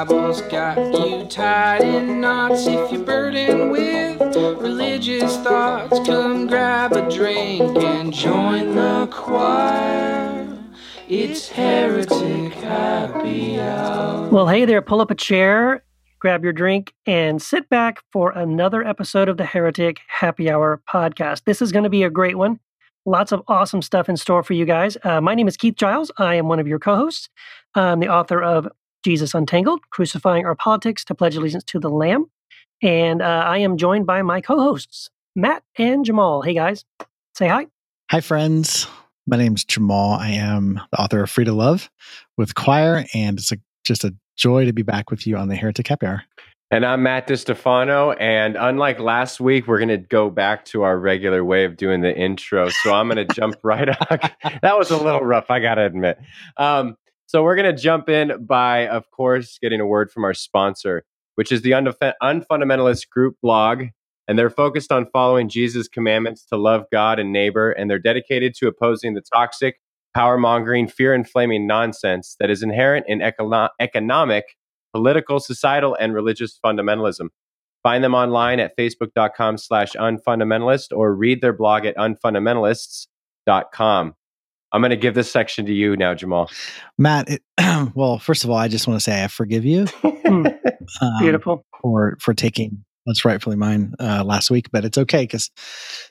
Bible's got you tied in knots. If you're burdened with religious thoughts, come grab a drink and join the choir. It's Heretic Happy Hour. Well, hey there, pull up a chair, grab your drink, and sit back for another episode of the Heretic Happy Hour podcast. This is going to be a great one. Lots of awesome stuff in store for you guys. Uh, my name is Keith Giles. I am one of your co hosts. I'm the author of Jesus Untangled Crucifying Our Politics to Pledge Allegiance to the Lamb. And uh, I am joined by my co hosts, Matt and Jamal. Hey, guys, say hi. Hi, friends. My name is Jamal. I am the author of Free to Love with Choir, and it's a, just a joy to be back with you on the Heretic Happy Hour. And I'm Matt DiStefano. And unlike last week, we're going to go back to our regular way of doing the intro. So I'm going to jump right up. that was a little rough, I got to admit. Um, so we're going to jump in by, of course, getting a word from our sponsor, which is the Unf- Unfundamentalist Group blog and they're focused on following Jesus' commandments to love God and neighbor, and they're dedicated to opposing the toxic, power mongering, fear inflaming nonsense that is inherent in econo- economic, political, societal, and religious fundamentalism. Find them online at facebook.com slash unfundamentalist or read their blog at unfundamentalists.com. I'm going to give this section to you now, Jamal. Matt, it, well, first of all, I just want to say I forgive you. um, Beautiful. For, for taking what's rightfully mine uh, last week, but it's okay because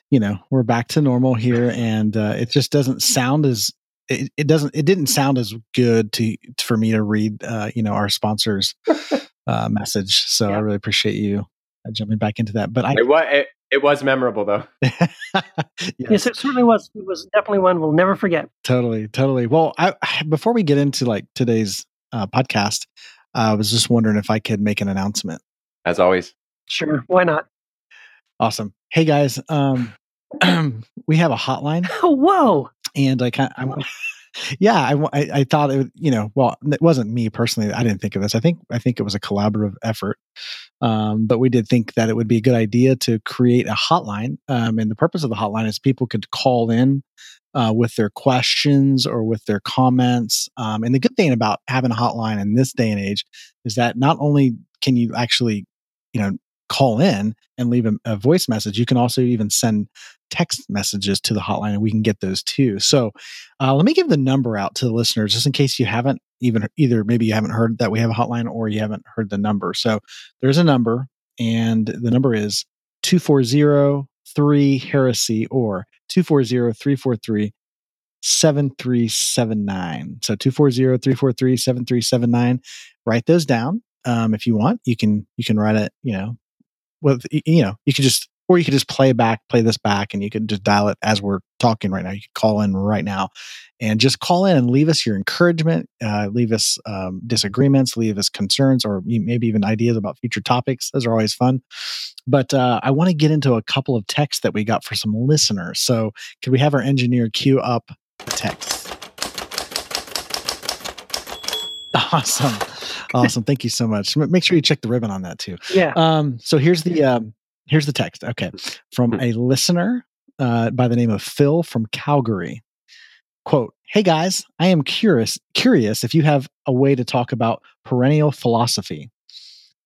you know we're back to normal here, and uh, it just doesn't sound as it, it, doesn't it didn't sound as good to for me to read uh, you know our sponsors uh, message. So yeah. I really appreciate you uh, jumping back into that. But I it was, it, it was memorable though. yes. yes. it certainly was. It was definitely one we'll never forget. Totally, totally. Well, I, before we get into like today's uh, podcast, I was just wondering if I could make an announcement. As always. Sure, why not? Awesome. Hey guys, um, we have a hotline. Whoa! And I kind, of, yeah, I, I, thought it, you know, well, it wasn't me personally. I didn't think of this. I think, I think it was a collaborative effort. Um, but we did think that it would be a good idea to create a hotline. Um, and the purpose of the hotline is people could call in uh, with their questions or with their comments. Um, and the good thing about having a hotline in this day and age is that not only can you actually, you know, call in and leave a, a, voice message. You can also even send text messages to the hotline and we can get those too. So uh, let me give the number out to the listeners just in case you haven't even either maybe you haven't heard that we have a hotline or you haven't heard the number. So there's a number and the number is 2403 heresy or 240 7379. So 240 343 7379. Write those down. Um, if you want, you can you can write it, you know, with you know you could just or you could just play back play this back and you could just dial it as we're talking right now. You call in right now and just call in and leave us your encouragement uh, leave us um, disagreements leave us concerns or maybe even ideas about future topics. Those are always fun. But uh, i want to get into a couple of texts that we got for some listeners. So could we have our engineer queue up the text awesome awesome. Thank you so much. Make sure you check the ribbon on that too. Yeah. Um, so here's the um, here's the text. Okay, from a listener uh, by the name of Phil from Calgary. Quote: Hey guys, I am curious curious if you have a way to talk about perennial philosophy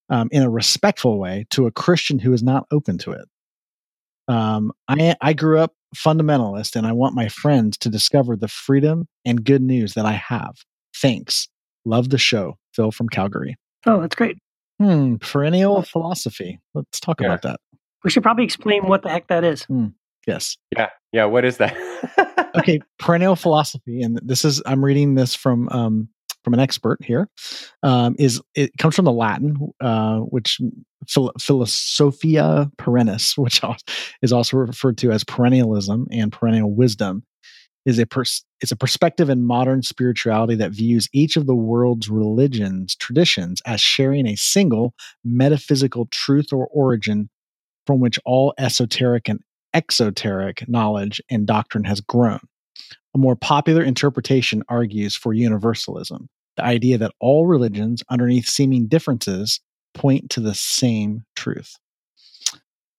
um, in a respectful way to a Christian who is not open to it. Um, I I grew up fundamentalist, and I want my friends to discover the freedom and good news that I have. Thanks. Love the show. Phil from Calgary. Oh, that's great. Hmm, perennial philosophy. Let's talk yeah. about that. We should probably explain what the heck that is. Hmm. Yes. Yeah. Yeah. What is that? okay. Perennial philosophy, and this is I'm reading this from um, from an expert here. Um, is it comes from the Latin, uh, which phil- philosophia perennis, which is also referred to as perennialism and perennial wisdom is a pers- it's a perspective in modern spirituality that views each of the world's religions traditions as sharing a single metaphysical truth or origin from which all esoteric and exoteric knowledge and doctrine has grown. A more popular interpretation argues for universalism, the idea that all religions, underneath seeming differences, point to the same truth.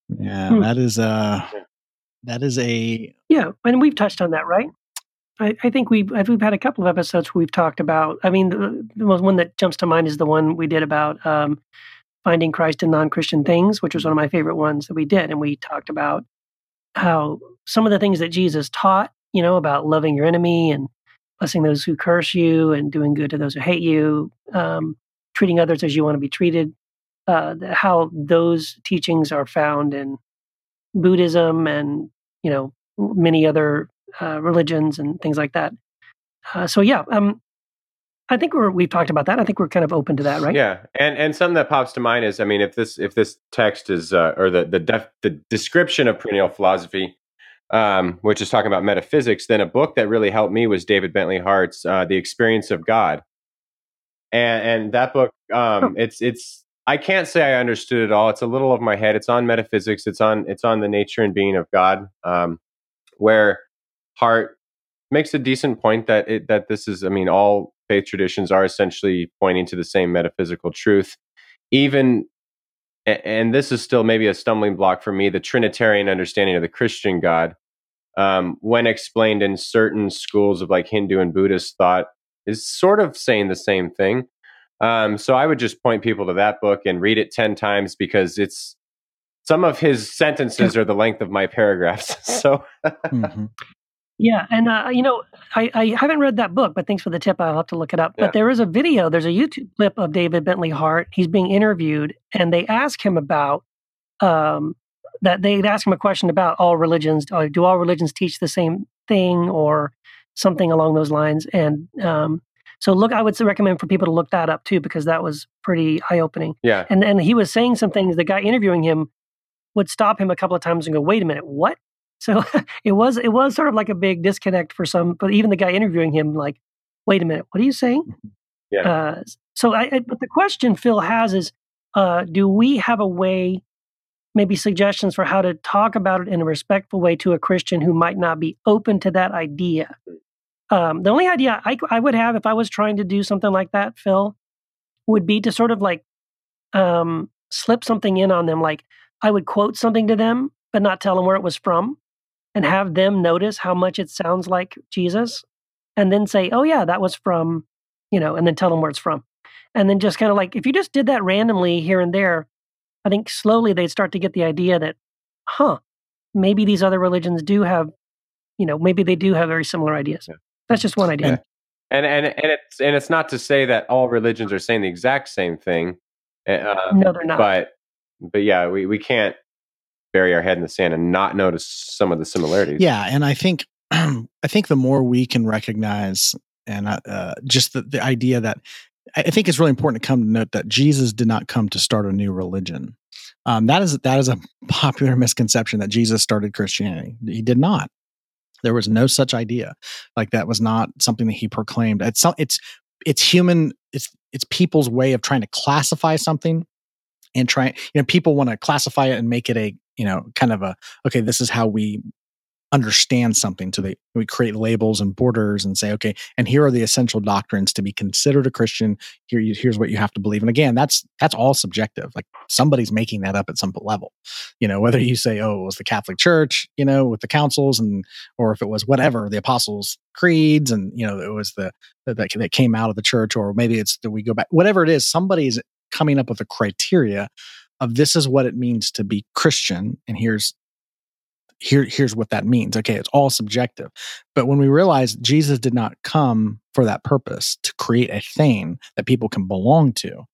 Yeah, hmm. that is uh that is a yeah, and we've touched on that, right? I, I think we've we've had a couple of episodes we've talked about. I mean, the, the most one that jumps to mind is the one we did about um, finding Christ in non-Christian things, which was one of my favorite ones that we did, and we talked about how some of the things that Jesus taught, you know, about loving your enemy and blessing those who curse you and doing good to those who hate you, um, treating others as you want to be treated, uh, how those teachings are found in Buddhism and you know many other uh, religions and things like that. Uh, so yeah, um, I think we're we've talked about that. I think we're kind of open to that, right? Yeah, and and something that pops to mind is, I mean, if this if this text is uh, or the the def, the description of perennial philosophy, um, which is talking about metaphysics, then a book that really helped me was David Bentley Hart's uh, The Experience of God, and and that book, um, oh. it's it's I can't say I understood it all. It's a little of my head. It's on metaphysics. It's on it's on the nature and being of God, um, where Hart makes a decent point that it, that this is. I mean, all faith traditions are essentially pointing to the same metaphysical truth. Even and this is still maybe a stumbling block for me. The Trinitarian understanding of the Christian God, um, when explained in certain schools of like Hindu and Buddhist thought, is sort of saying the same thing um, so I would just point people to that book and read it 10 times because it's some of his sentences are the length of my paragraphs. so. mm-hmm. Yeah, and uh, you know, I, I, haven't read that book, but thanks for the tip. I'll have to look it up. Yeah. But there is a video. There's a YouTube clip of David Bentley Hart. He's being interviewed, and they ask him about um, that. They ask him a question about all religions. Uh, do all religions teach the same thing, or something along those lines? And um, so look, I would recommend for people to look that up too because that was pretty eye opening. Yeah. And and he was saying some things. The guy interviewing him would stop him a couple of times and go, "Wait a minute, what?" So it was it was sort of like a big disconnect for some. But even the guy interviewing him, like, "Wait a minute, what are you saying?" Yeah. Uh, so I, I, but the question Phil has is, uh, do we have a way? Maybe suggestions for how to talk about it in a respectful way to a Christian who might not be open to that idea. Um, the only idea I, I would have if I was trying to do something like that, Phil, would be to sort of like um, slip something in on them. Like I would quote something to them, but not tell them where it was from, and have them notice how much it sounds like Jesus, and then say, "Oh yeah, that was from," you know, and then tell them where it's from, and then just kind of like if you just did that randomly here and there, I think slowly they'd start to get the idea that, huh, maybe these other religions do have, you know, maybe they do have very similar ideas. Yeah. That's just one idea. And, and and it's and it's not to say that all religions are saying the exact same thing. Uh, no, they're not. But but yeah, we we can't bury our head in the sand and not notice some of the similarities. Yeah, and I think I think the more we can recognize and uh, uh, just the, the idea that I think it's really important to come to note that Jesus did not come to start a new religion. Um, that is that is a popular misconception that Jesus started Christianity. He did not. There was no such idea. Like that was not something that he proclaimed. It's it's it's human. It's it's people's way of trying to classify something and try. You know, people want to classify it and make it a you know kind of a okay. This is how we understand something to they we create labels and borders and say okay and here are the essential doctrines to be considered a christian. Here you, here's what you have to believe. And again that's that's all subjective like somebody's making that up at some level. You know whether you say oh it was the catholic church you know with the councils and or if it was whatever the apostles creeds and you know it was the that, that came out of the church or maybe it's that we go back whatever it is somebody's coming up with a criteria of this is what it means to be christian and here's here here's what that means okay it's all subjective. But when we realize jesus did not come for that purpose to create a thing that people can belong to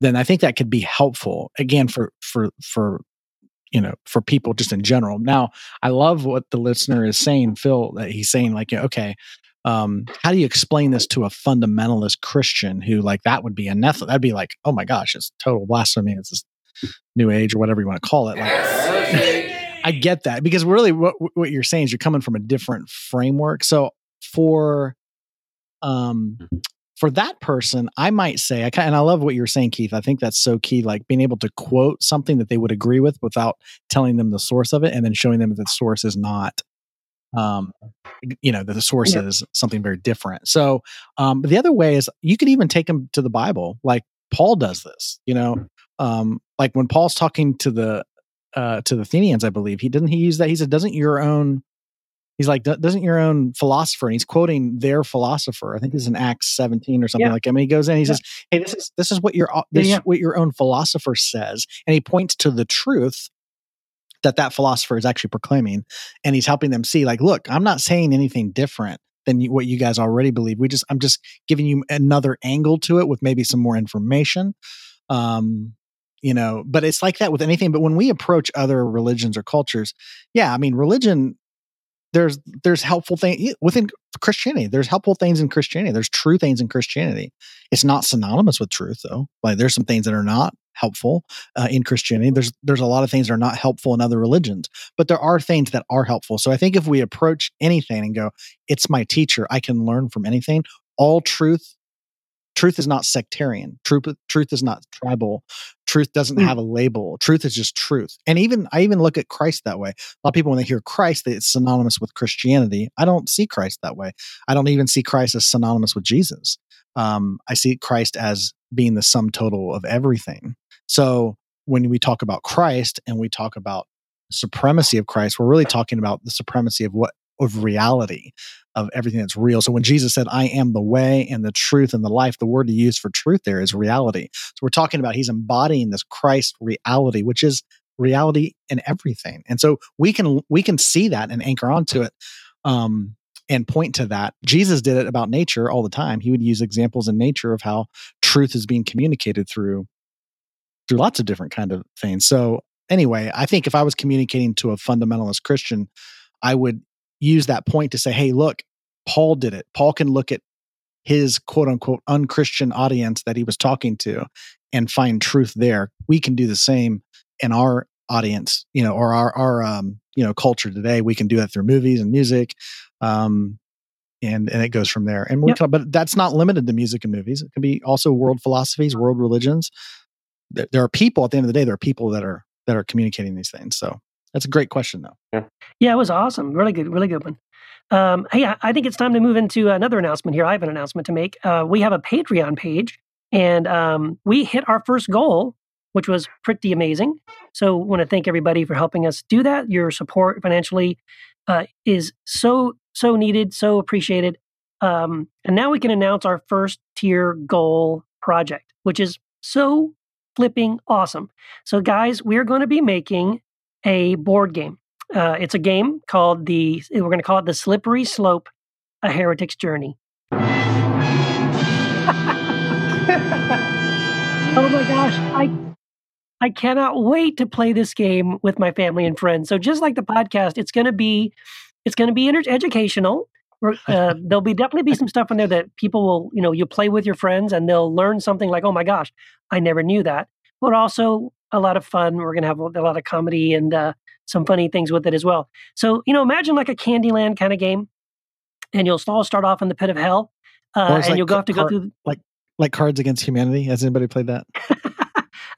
then i think that could be helpful again for for for you know for people just in general. Now i love what the listener is saying phil that he's saying like okay um, how do you explain this to a fundamentalist christian who like that would be a anathema that'd be like oh my gosh it's total blasphemy. It's this new age or whatever you want to call it like I get that because really what what you're saying is you're coming from a different framework. So for um mm-hmm. for that person, I might say I and I love what you're saying, Keith. I think that's so key, like being able to quote something that they would agree with without telling them the source of it, and then showing them that the source is not, um, you know, that the source yeah. is something very different. So, um, but the other way is you could even take them to the Bible, like Paul does this. You know, um, like when Paul's talking to the uh, to the Athenians, I believe he didn't he use that. He said, "Doesn't your own He's like, doesn't your own philosopher? And he's quoting their philosopher. I think it's in Acts 17 or something Yeah. like that. And he goes in, he Yeah. says, "Hey, this is this is what your this yeah. is what your own philosopher says," and he points to the truth that that philosopher is actually proclaiming, and he's helping them see, like, look, I'm not saying anything different than you, what you guys already believe. We just, I'm just giving you another angle to it with maybe some more information. Um, you know, but it's like that with anything. But when we approach other religions or cultures, yeah, I mean, religion there's there's helpful things within Christianity. There's helpful things in Christianity. There's true things in Christianity. It's not synonymous with truth, though. Like there's some things that are not helpful uh, in Christianity. There's there's a lot of things that are not helpful in other religions, but there are things that are helpful. So I think if we approach anything and go, "It's my teacher. I can learn from anything." All truth truth is not sectarian. Truth truth is not tribal. Truth doesn't Mm. have a label. Truth is just truth. And even i even look at christ that way. A lot of people when they hear christ they- it's synonymous with christianity. I don't see christ that way. I don't even see christ as synonymous with jesus. Um, i see christ as being the sum total of everything. So when we talk about christ and we talk about supremacy of christ we're really talking about the supremacy of what of reality of everything that's real. So when Jesus said, I am the way and the truth and the life, the word to use for truth there is reality. So we're talking about he's embodying this Christ reality, which is reality in everything. And so we can we can see that and anchor onto it. Um, and point to that. Jesus did it about nature all the time. He would use examples in nature of how truth is being communicated through through lots of different kind of things. So anyway, I think if I was communicating to a fundamentalist Christian, I would use that point to say, hey, look, Paul did it. Paul can look at his quote unquote unchristian audience that he was talking to and find truth there. We can do the same in our audience, you know, or our our um, you know, culture today. We can do that through movies and music. Um and and it goes from there. And we Yep. can, but that's not limited to music and movies. It can be also world philosophies, world religions. There, there are people at the end of the day, there are people that are that are communicating these things. So that's a great question though. Yeah, it was awesome. Really good, really good one. Um, hey, I, I think it's time to move into another announcement here. I have an announcement to make. Uh, we have a Patreon page, and um, we hit our first goal, which was pretty amazing. So, want to thank everybody for helping us do that. Your support financially uh, is so so needed, so appreciated. Um, and now we can announce our first tier goal project, which is so flipping awesome. So, guys, we're going to be making a board game. Uh, it's a game called the, we're going to call it the Slippery Slope, A Heretic's Journey. oh my gosh. I, I cannot wait to play this game with my family and friends. So just like the podcast, it's going to be, it's going to be inter- educational. Uh, there'll be definitely be some stuff in there that people will, you know, you'll play with your friends and they'll learn something like, oh my gosh, I never knew that. But also a lot of fun. We're going to have a lot of comedy and uh, some funny things with it as well. So, you know, imagine like a Candyland kind of game, and you'll all start off in the pit of hell, uh, and like you'll go ca- have to go car- through. Like Cards Against Humanity. Has anybody played that? uh,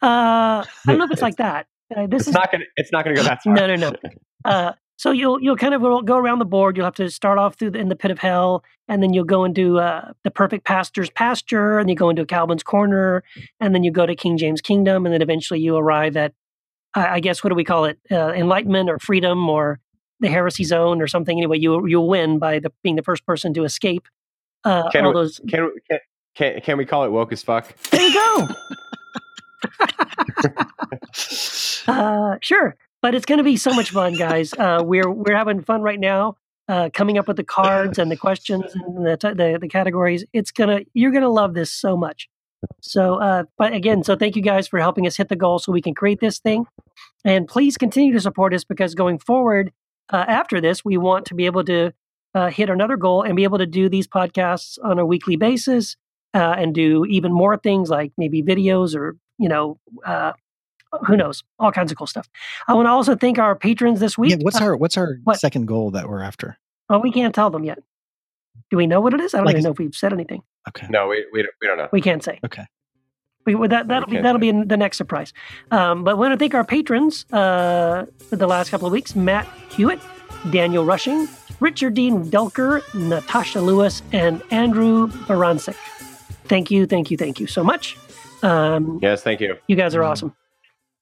I don't know if it's like that. Uh, this It's is not gonna. It's not gonna go that far. no, no, no. Uh, so you'll you'll kind of go around the board. You'll have to start off through the, in the pit of hell, and then you'll go into uh, the perfect pastor's pasture, and you go into Calvin's corner, and then you go to King James Kingdom, and then eventually you arrive at, I I guess, what do we call it? Uh, enlightenment or freedom or the heresy zone or something. Anyway, you you'll win by the, being the first person to escape. Uh, Can all we- those. Can, can can can we call it woke as fuck? There you go. Uh, sure, but it's going to be so much fun, guys. Uh, we're we're having fun right now, uh, coming up with the cards and the questions and the, t- the the categories. It's gonna you're gonna love this so much. So, uh, but again, so thank you guys for helping us hit the goal so we can create this thing, and please continue to support us because going forward, uh, after this, we want to be able to uh, hit another goal and be able to do these podcasts on a weekly basis uh, and do even more things like maybe videos or you know uh, who knows all kinds of cool stuff i want to also thank our patrons this week yeah. What's Uh, our What's our what? second goal that we're after? oh we can't tell them yet do we know what it is i don't Like even know if we've said anything Okay. No, we we don't, we don't know. we can't say Okay. we, well, that, that'll be that'll say. be the next surprise um, but I want to thank our patrons uh, for the last couple of weeks matt hewitt daniel rushing richard dean delker natasha lewis and andrew baransik thank you thank you thank you so much um, Yes, thank you. You guys are Mhm. awesome.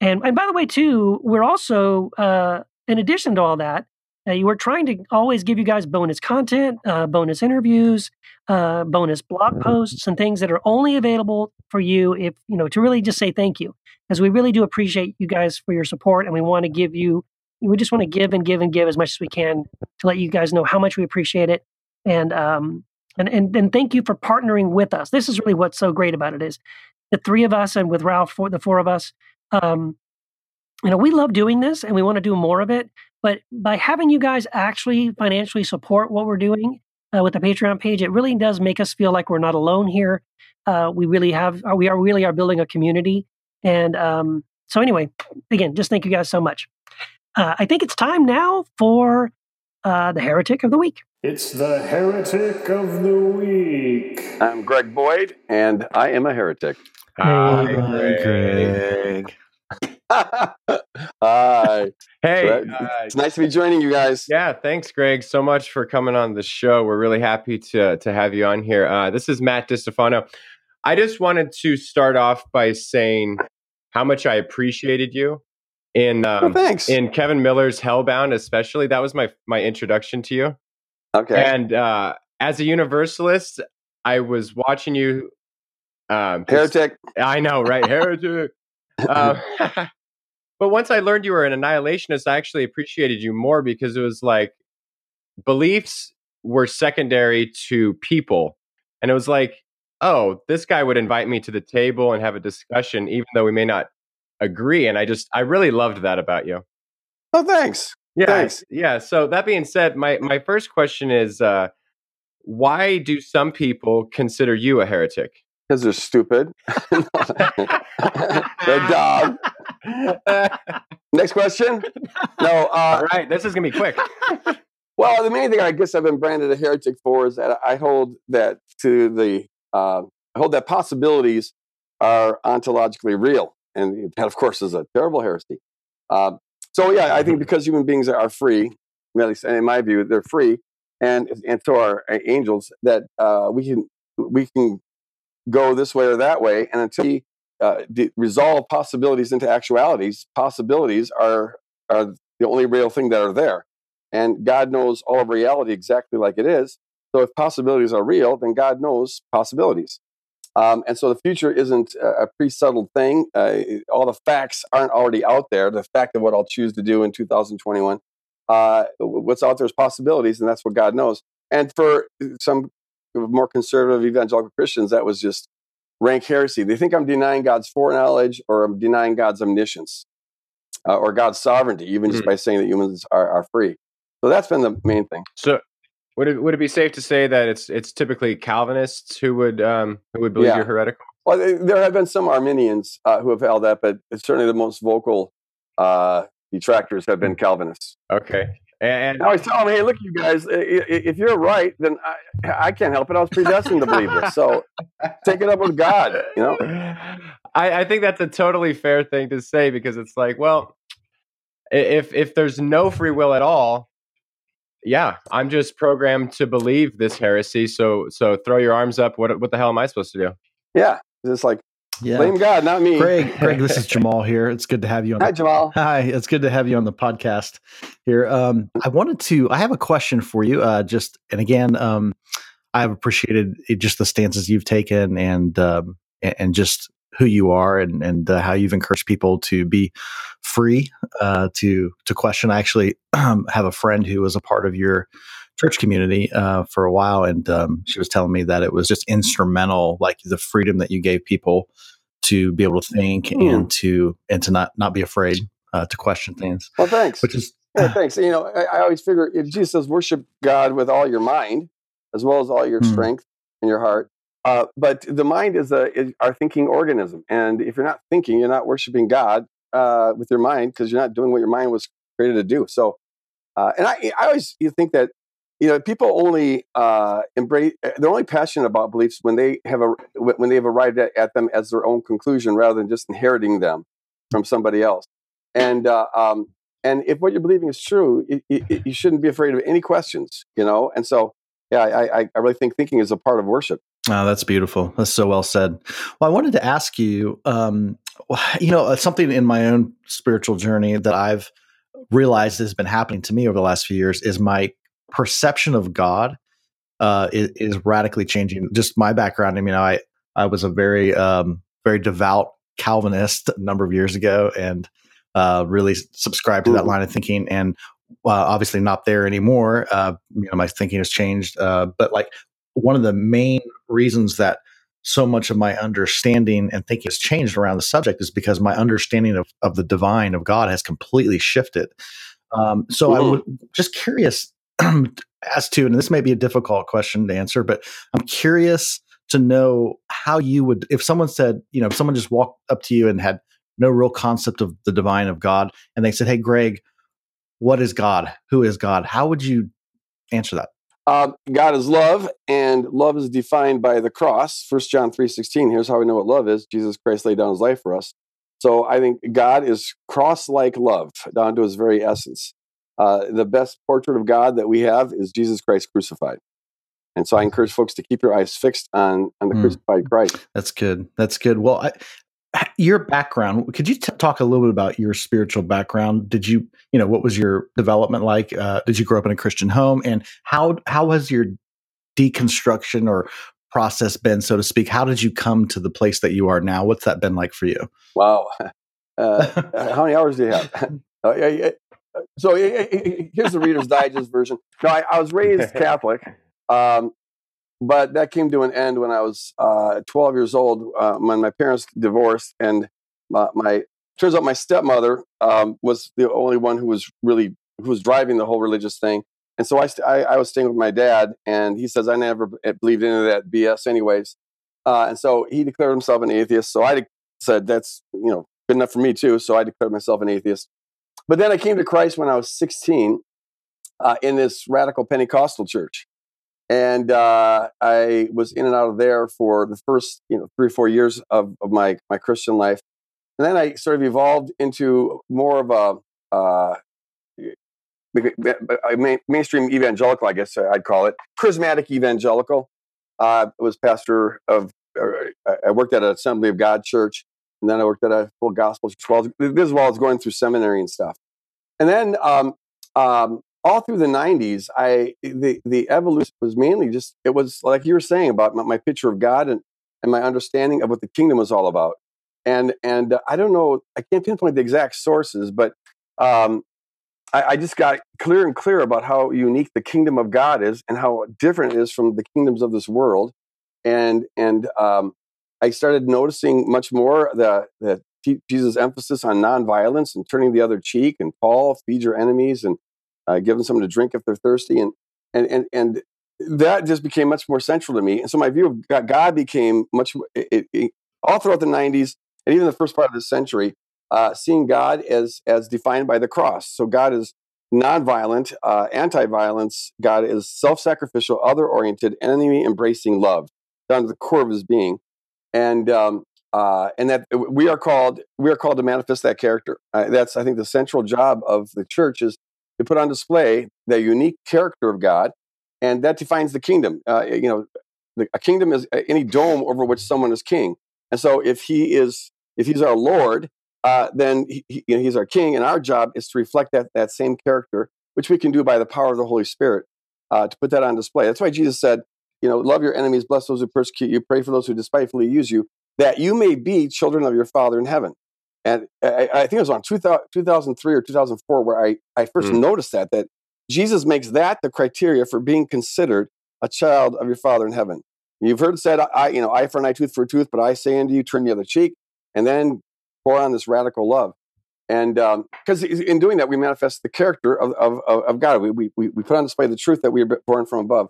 And and by the way, too, we're also uh, in addition to all that, Uh, we're trying to always give you guys bonus content, uh, bonus interviews, uh, bonus blog posts, and things that are only available for you if you know to really just say thank you, because we really do appreciate you guys for your support, and we want to give you. We just want to give and give and give as much as we can to let you guys know how much we appreciate it, and um, and and and thank you for partnering with us. This is really what's so great about it is the three of us and with Ralph, for the four of us. Um, you know, we love doing this and we want to do more of it. But by having you guys actually financially support what we're doing uh, with the Patreon page, it really does make us feel like we're not alone here. Uh, we really have, uh, we are really are building a community. And um, so, anyway, again, just thank you guys so much. Uh, I think it's time now for uh, the heretic of the week. It's the heretic of the week. I'm Greg Boyd, and I am a heretic. Hi, Greg. Greg. Hi. Hey, uh, It's nice to be joining you guys. yeah, thanks, Greg, so much for coming on the show. We're really happy to to have you on here. Uh, this is Matt DiStefano. I just wanted to start off by saying how much I appreciated you in Oh, um, thanks. in Kevin Miller's Hellbound, especially. That was my my introduction to you. okay. And uh, as a Universalist, I was watching you. Um, heretic. I know, right? Heretic. Uh, but once I learned you were an annihilationist, I actually appreciated you more because it was like beliefs were secondary to people. And it was like, oh, this guy would invite me to the table and have a discussion, even though we may not agree. And I just, I really loved that about you. Oh, thanks. Yeah. Thanks. Yeah. So that being said, my, my first question is uh, why do some people consider you a heretic? Because they're stupid. they're dumb. Next question. No. All Uh, right. This is going to be quick. well, the main thing I guess I've been branded a heretic for is that I hold that to the uh, I hold that possibilities are ontologically real, and that, of course, is a terrible heresy. Uh, so, yeah, I think because human beings are free, at least in my view, they're free, and and so are angels. That uh, we can we can go this way or that way, and until we uh, resolve possibilities into actualities, possibilities are are the only real thing that are there. And God knows all of reality exactly like it is. So if possibilities are real, then God knows possibilities. Um, and so the future isn't a a pre-settled thing. Uh, all the facts aren't already out there. The fact of what I'll choose to do in 2021, uh, what's out there is possibilities, and that's what God knows. And for some more conservative evangelical Christians, that was just rank heresy. They think I'm denying God's foreknowledge or I'm denying God's omniscience uh, or God's sovereignty, even just Hmm. by saying that humans are, are free. So that's been the main thing. So would it would it be safe to say that it's it's typically Calvinists who would um who would believe Yeah. you're heretical? Well, there- there have been some Arminians uh, who have held that, but certainly the most vocal uh, detractors have been Calvinists. Okay. And, I always telling them, hey, look, you guys, if you're right, then I, I can't help it. I was predestined to believe this. So take it up with God, you know? I, I think that's a totally fair thing to say because it's like, well, if if there's no free will at all, yeah, I'm just programmed to believe this heresy. So so throw your arms up. What what the hell am I supposed to do? Yeah. It's like, Yeah. blame God, not me. Greg, Greg, this is Jamal here. It's good to have you on. Hi, The, Jamal. hi, it's good to have you on the podcast here. Um, I wanted to. I have a question for you. Uh, just and again, um, I've appreciated it, just the stances you've taken and um, and, and just who you are and and uh, how you've encouraged people to be free uh, to to question. I actually um, have a friend who was a part of your church community uh, for a while, and um, she was telling me that it was just instrumental, like the freedom that you gave people to be able to think Hmm. and to and to not not be afraid uh, to question things, Well, thanks. which is Yeah, thanks. You know, I, I always figure if Jesus says worship God with all your mind, as well as all your Hmm. strength and your heart. Uh, but the mind is a is our thinking organism, and if you're not thinking, you're not worshiping God uh, with your mind because you're not doing what your mind was created to do. So, uh, and I, I always you think that you know people only uh, embrace they're only passionate about beliefs when they have a when they have arrived at, at them as their own conclusion rather than just inheriting them from somebody else. And uh, um, and if what you're believing is true, you, you, you shouldn't be afraid of any questions, you know. And so, yeah, I, I, I really think thinking is a part of worship. Oh, that's beautiful. That's so well said. Well, I wanted to ask you, um, you know, uh, something in my own spiritual journey that I've realized has been happening to me over the last few years is my perception of God uh, is, is, radically changing. Just my background. I mean, I I was a very um, very devout Calvinist a number of years ago, and uh, really subscribed to that line of thinking. And uh, obviously, not there anymore. Uh, you know, my thinking has changed. Uh, but like one of the main reasons that so much of my understanding and thinking has changed around the subject is because my understanding of, of the divine of God has completely shifted. Um, so mm-hmm. I was just curious as to, and this may be a difficult question to answer, but I'm curious to know how you would, if someone said, you know, if someone just walked up to you and had no real concept of the divine of God, and they said, "Hey, Greg, what is God? Who is God?" How would you answer that? Uh, God is love, and love is defined by the cross. First John three sixteen. Here's how we know what love is: Jesus Christ laid down His life for us. So I think God is cross-like love down to His very essence. Uh, the best portrait of God that we have is Jesus Christ crucified. And so I encourage folks to keep your eyes fixed on on the mm. crucified Christ. That's good. That's good. Well, I, your background, could you t- talk a little bit about your spiritual background? Did you, you know, what was your development like? Uh, did you grow up in a Christian home, and how how has your deconstruction or process been, so to speak? How did you come to the place that you are now? What's that been like for you? Wow. Uh, how many hours do you have? So here's the Reader's Digest version. No, I, I was raised Catholic. Um, but that came to an end when I was uh, 12 years old uh, when my parents divorced, and my, my turns out my stepmother um, was the only one who was really who was driving the whole religious thing. And so I, st- I, I, was staying with my dad, and he says I never believed any of that BS, anyways. Uh, and so he declared himself an atheist. So I de- said that's you know good enough for me too. So I declared myself an atheist. But then I came to Christ when I was 16 uh, in this radical Pentecostal church and uh, I was in and out of there for the first you know three or four years of, of my my Christian life, and then I sort of evolved into more of a, uh, a mainstream evangelical, I guess I'd call it, charismatic evangelical. Uh, I was pastor of. I worked at an Assembly of God church, and then I worked at a full gospel church. This is while I was going through seminary and stuff, and then um, um, all through the 90s i the the evolution was mainly just it was like you were saying about my, my picture of god and and my understanding of what the kingdom was all about and and uh, i don't know i can't pinpoint the exact sources but um, I, I, just got clear and clear about how unique the kingdom of god is and how different it is from the kingdoms of this world and and um, i started noticing much more the the jesus emphasis on nonviolence and turning the other cheek and paul feed your enemies and uh, give them something to drink if they're thirsty, and and and and that just became much more central to me. And so my view of God became much it, it, all throughout the '90s and even the first part of the century, uh, seeing God as as defined by the cross. So God is nonviolent, uh, anti-violence. God is self-sacrificial, other-oriented, enemy-embracing love down to the core of His being, and um, uh, and that we are called we are called to manifest that character. Uh, that's I think the central job of the church is to put on display the unique character of God, and that defines the kingdom. Uh, you know, the, a kingdom is any dome over which someone is king. And so, if he is, if he's our Lord, uh, then he, he, you know, he's our King, and our job is to reflect that that same character, which we can do by the power of the Holy Spirit, uh, to put that on display. That's why Jesus said, you know, love your enemies, bless those who persecute you, pray for those who despitefully use you, that you may be children of your Father in heaven. And I, I think it was on 2003 or 2004 where I, I first mm. noticed that, that Jesus makes that the criteria for being considered a child of your Father in heaven. You've heard said, I, you know, eye for an eye, tooth for a tooth, but I say unto you, turn the other cheek, and then pour on this radical love. And because um, in doing that, we manifest the character of, of, of God. We, we, we put on display the truth that we are born from above.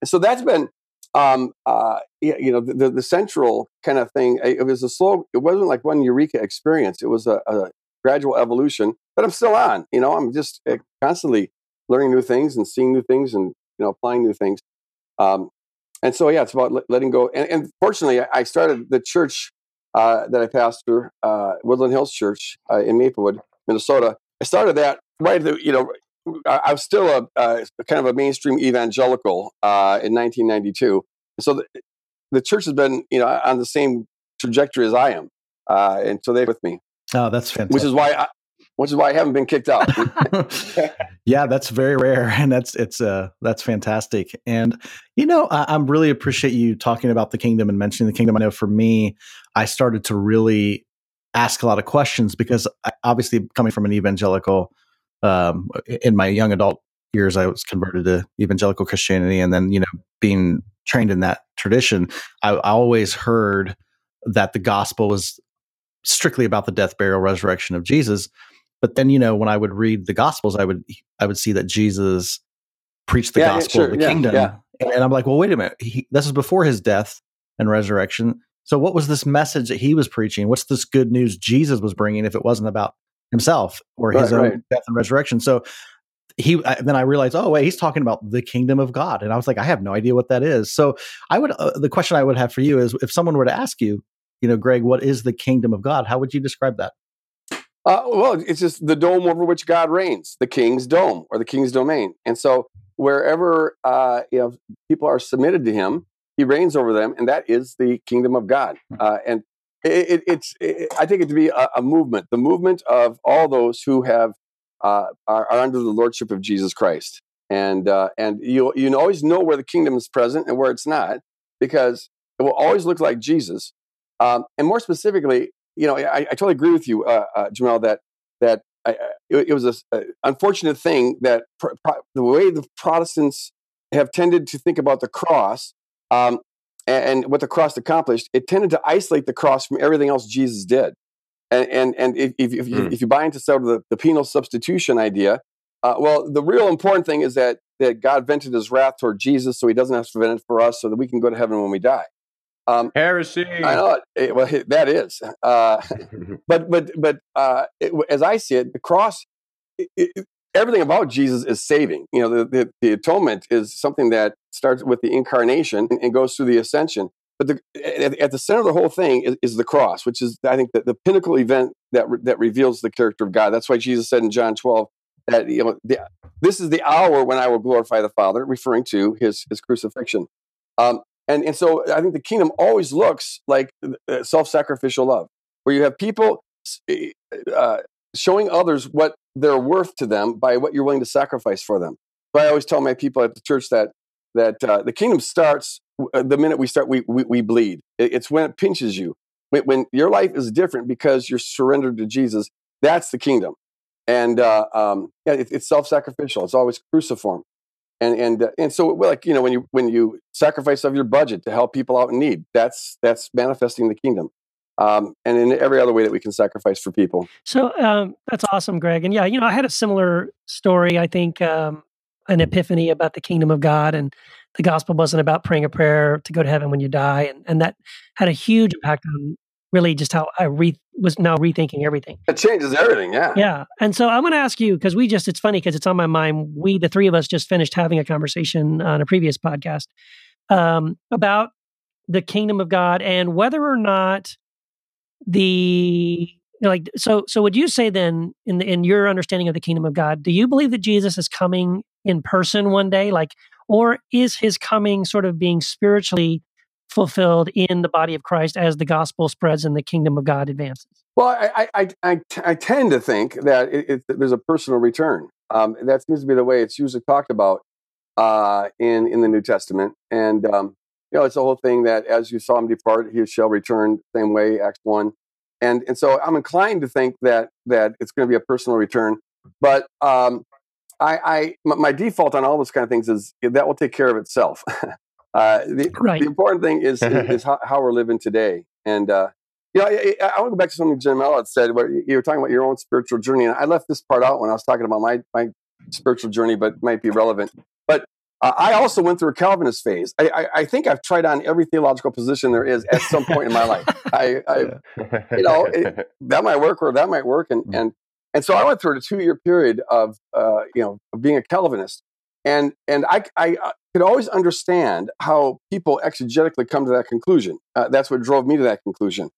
And so that's been um, uh, you know, the, the central kind of thing, it was a slow, it wasn't like one eureka experience. It was a, a gradual evolution that I'm still on. You know, I'm just uh, constantly learning new things and seeing new things and, you know, applying new things. Um, and so, yeah, it's about letting go. And, and fortunately, I started the church uh, that I pastor, uh, Woodland Hills Church uh, in Maplewood, Minnesota. I started that right, the, you know, I was still a, a, kind of a mainstream evangelical uh, in 1992. So the, the, church has been, you know, on the same trajectory as I am, uh, and so they're with me. Oh, that's fantastic. Which is why, I, which is why I haven't been kicked out. yeah, that's very rare, and that's it's uh that's fantastic. And you know, I, I'm really appreciate you talking about the kingdom and mentioning the kingdom. I know for me, I started to really ask a lot of questions because I, obviously coming from an evangelical um, in my young adult years, I was converted to evangelical Christianity, and then you know being trained in that tradition, I, I always heard that the gospel was strictly about the death, burial, resurrection of Jesus. But then, you know, when I would read the Gospels, I would I would see that Jesus preached the Yeah, yeah, gospel sure. of the Yeah, kingdom, yeah. and I'm like, well, wait a minute, he, this is before his death and resurrection. So, what was this message that he was preaching? What's this good news Jesus was bringing if it wasn't about himself or his Right, own right. death and resurrection? So, he I, then I realized, oh wait, he's talking about the kingdom of God, and I was like, I have no idea what that is. So, I would uh, the question I would have for you is, if someone were to ask you, you know, Greg, what is the kingdom of God? How would you describe that? Uh, well, it's just the dome over which God reigns, the king's dome or the king's domain. And so wherever uh, you know people are submitted to him, he reigns over them, and that is the kingdom of God. Uh, and it, it, it's it, I take it to be a, a movement, the movement of all those who have uh, are, are under the lordship of Jesus Christ. And uh, and you you always know where the kingdom is present and where it's not because it will always look like Jesus. Um, and more specifically, you know, I, I totally agree with you, uh, uh, Jamal, that that I, I- it, was a, a unfortunate thing that the way the Protestants have tended to think about the cross um, and, and what the cross accomplished, it tended to isolate the cross from everything else Jesus did. And and and if if, if, you, Hmm. if you buy into sort of the, the penal substitution idea, uh, well, the real important thing is that that God vented His wrath toward Jesus, so He doesn't have to vent it for us, so that we can go to heaven when we die. Um, Heresy. I know it, it- well, that is. Uh, but but but uh, it, as I see it, the cross, it, it, everything about Jesus is saving. You know, the, the the atonement is something that starts with the incarnation and, and goes through the ascension. But the, at, at the center of the whole thing is, is the cross, which is I think the, the pinnacle event that re- that reveals the character of God. That's why Jesus said in John twelve that you know the, this is the hour when I will glorify the Father, referring to his his crucifixion. Um, and and so I think the kingdom always looks like uh, self-sacrificial love, where you have people uh, showing others what they're worth to them by what you're willing to sacrifice for them. I always tell my people at the church that that uh, the kingdom starts uh, the minute we start. We we, we bleed. It- It's when it pinches you. When, when your life is different because you're surrendered to Jesus. That's the kingdom. And uh, um, yeah, it, it's self-sacrificial. It's always cruciform and and uh, and so like you know when you when you sacrifice of your budget to help people out in need that's that's manifesting the kingdom um, and in every other way that we can sacrifice for people So um, that's awesome, Greg. And yeah, you know, I had a similar story. I think um, an epiphany about the kingdom of God, and the gospel wasn't about praying a prayer to go to heaven when you die, and and that had a huge impact on really just how I re- was now rethinking everything. it changes everything yeah Yeah. And so I'm going to ask you because we just, it's funny because it's on my mind. We, the three of us, just finished having a conversation on a previous podcast um, about the kingdom of God and whether or not the, like, so, so would you say then, in, the, in your understanding of the kingdom of God, do you believe that Jesus is coming in person one day? Like, or is his coming sort of being spiritually fulfilled in the body of Christ as the gospel spreads and the kingdom of God advances? well i i i, I, tend to think that it, it, there's a personal return um, that seems to be the way it's usually talked about uh, in in the new testament and um, you know it's the whole thing that as you saw him depart he shall return same way acts 1 and and so i'm inclined to think that that it's going to be a personal return but um, I, I my my default on all those kind of things is that will take care of itself. uh, the, Right. the important thing is is, is how, how we're living today. And uh, you know, I, I, I want to go back to something Jamal said. Where you were talking about your own spiritual journey, and I left this part out when I was talking about my my spiritual journey, but it might be relevant. But uh, I also went through a Calvinist phase. I, I, I think I've tried on every theological position there is at some point in my life. I, I you know, it- that might work or that might work and Mm. and and so I went through a two year period of uh, you know of being a Calvinist and and I I could always understand how people exegetically come to that conclusion. Uh, that's what drove me to that conclusion.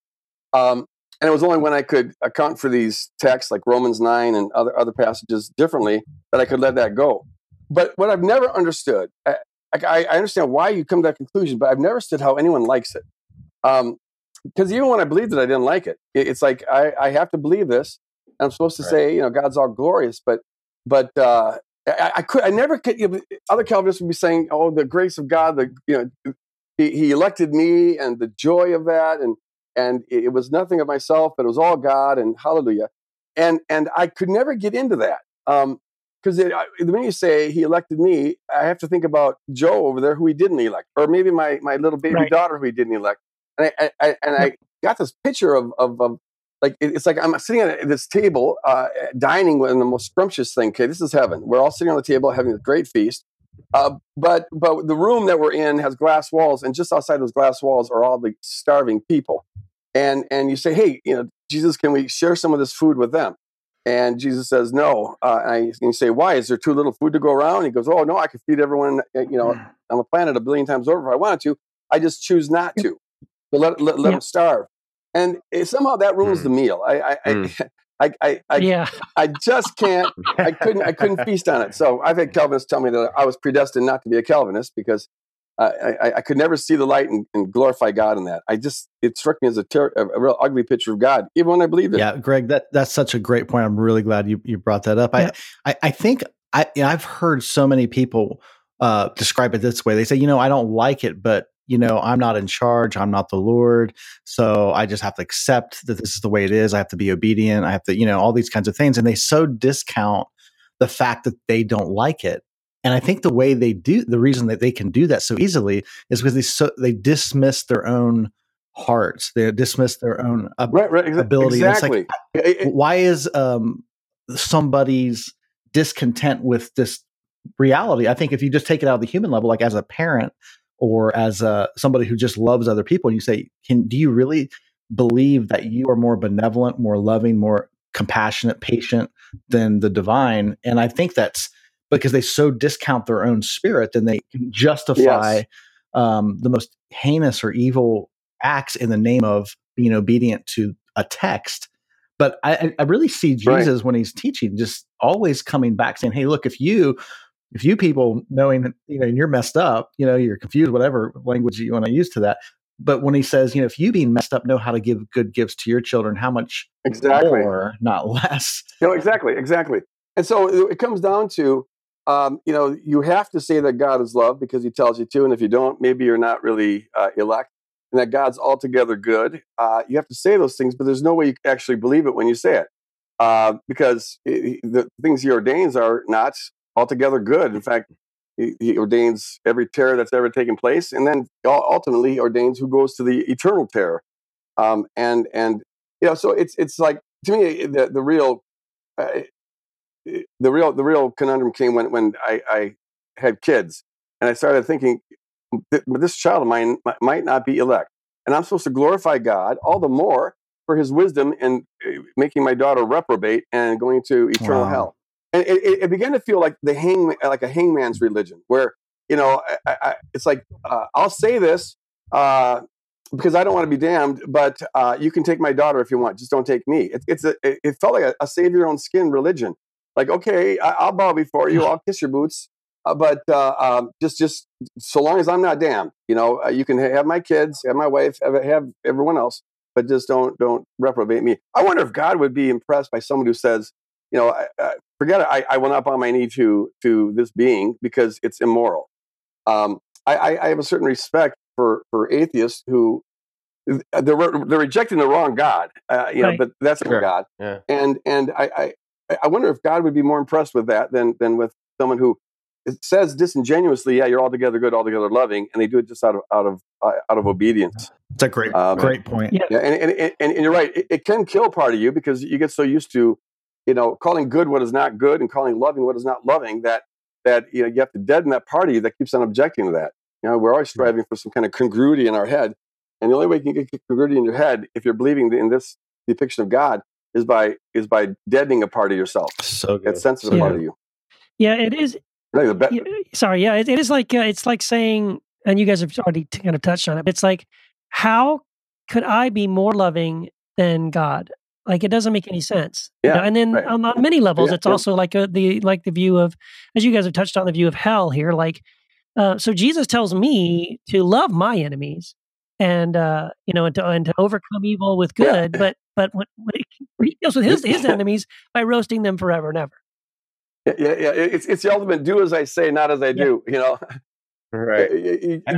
Um, and it was only when I could account for these texts like Romans nine and other other passages differently that I could let that go. But what I've never understood, I, I, I understand why you come to that conclusion, but I've never understood how anyone likes it. Um, because even when I believed it, I didn't like it. It- It's like I, I have to believe this, I'm supposed to Right. say, you know, God's all glorious, but but uh, I, I could I never could. You know, other Calvinists would be saying, oh, the grace of God, the you know, he, he elected me, and the joy of that, and and it, it was nothing of myself, but it was all God, and hallelujah, and and I could never get into that. Um, because the minute you say he elected me, I have to think about Joe over there who he didn't elect, or maybe my my little baby Right. daughter who he didn't elect. And I, I, I and I got this picture of of, of like it- it's like I'm sitting at this table, uh, dining with the most scrumptious thing. Okay, this is heaven. We're all sitting on the table having a great feast. Uh, but but the room that we're in has glass walls, and just outside those glass walls are all the starving people. And and you say, hey, you know, Jesus, can we share some of this food with them? And Jesus says, no. Uh, and, I, and you say, why? Is there too little food to go around? He goes, oh no, I could feed everyone, uh, you know, on the planet a billion times over if I wanted to. I just choose not to. But let let, let Yep. them starve. And it, somehow that ruins Hmm. the meal. I I, I, I, I, I, yeah. I just can't. I couldn't. I couldn't feast on it. So I've had Calvinists tell me that I was predestined not to be a Calvinist because I, I, I could never see the light and, and glorify God in that. I just it struck me as a, ter- a, a real ugly picture of God, even when I believed it. Yeah, Greg, that that's such a great point. I'm really glad you you brought that up. Yeah. I, I I think I you know, I've heard so many people uh, describe it this way. They say, you know, I don't like it, but you know, I'm not in charge. I'm not the Lord, so I just have to accept that this is the way it is. I have to be obedient. I have to, you know, all these kinds of things, and they so discount the fact that they don't like it. And I think the way they do, the reason that they can do that so easily is because they so they dismiss their own hearts. They dismiss their own ab- Right, right, exa- ability. It's like, Exactly. It- it- why is um, somebody's discontent with this reality? I think if you just take it out of the human level, like as a parent or as a, somebody who just loves other people, and you say, "Can do you really believe that you are more benevolent, more loving, more compassionate, patient than the divine?" And I think that's because they so discount their own spirit, then they can justify Yes. um, the most heinous or evil acts in the name of being obedient to a text. But I, I- really see Right. Jesus when he's teaching, just always coming back saying, "Hey, look, if you, if you people knowing that you know you're messed up, you know you're confused, whatever language you want to use to that." But when he says, you know, if you being messed up know how to give good gifts to your children, how much exactly. more, not less? No, exactly, exactly. And so it comes down to, um, you know, you have to say that God is love because He tells you to, and if you don't, maybe you're not really uh, elect, and that God's altogether good. Uh, you have to say those things, but there's no way you actually believe it when you say it, uh, because i the things He ordains are not altogether good. In fact, He, he ordains every terror that's ever taken place, and then ultimately He ordains who goes to the eternal terror. Um, and and you know, so it's it's like to me the the real uh, the real the real conundrum came when when I, I had kids and I started thinking this child of mine might not be elect and I'm supposed to glorify God all the more for His wisdom in uh, making my daughter reprobate and going to eternal Wow. hell and it, it, began to feel like the hang like a hangman's religion where you know I, I, it's like uh, I'll say this uh, because I don't want to be damned, but uh, you can take my daughter if you want. Just don't take me. It, it's a, it it felt like a, a save your own skin religion. Like, okay, I, I'll bow before you. I'll kiss your boots, uh, but uh, um, just just so long as I'm not damned, you know, uh, you can ha- have my kids, have my wife, have, have everyone else, but just don't don't reprobate me. I wonder if God would be impressed by someone who says, you know, I, I, forget it. I, I will not bow my knee to to this being because it's immoral. Um, I, I, I have a certain respect for for atheists who they're they're rejecting the wrong God, uh, you know, but that's Sure. not God. Yeah. And and I, I I wonder if God would be more impressed with that than than with someone who says disingenuously, yeah, you're altogether good, altogether loving, and they do it just out of out of uh, out of obedience. It's a great, Um, great point. Yeah. Yeah, and and, and, and you're right. It, it can kill part of you because you get so used to, you know, calling good what is not good and calling loving what is not loving that that you know you have to deaden that part of you that keeps on objecting to that. You know, we're always striving for some kind of congruity in our head, and the only way you can get congruity in your head if you're believing in this depiction of God is by is by deadening a part of yourself, So good. that sensitive Yeah. part of you. Yeah, it is. Really, the be- Yeah, sorry, yeah, it, it is like uh, it's like saying, and you guys have already t- kind of touched on it. But it's like, how could I be more loving than God? Like it doesn't make any sense. you Yeah, know? And then right. on, on many levels, Yeah, it's yeah. also like a, the like the view of, as you guys have touched on the view of hell here. Like, uh, so Jesus tells me to love my enemies, and uh, you know, and to, and to overcome evil with Yeah. good. But but when, when he deals with his his enemies by roasting them forever and ever. Yeah, yeah, yeah. It's it's the ultimate do as I say, not as I do. You know, Right.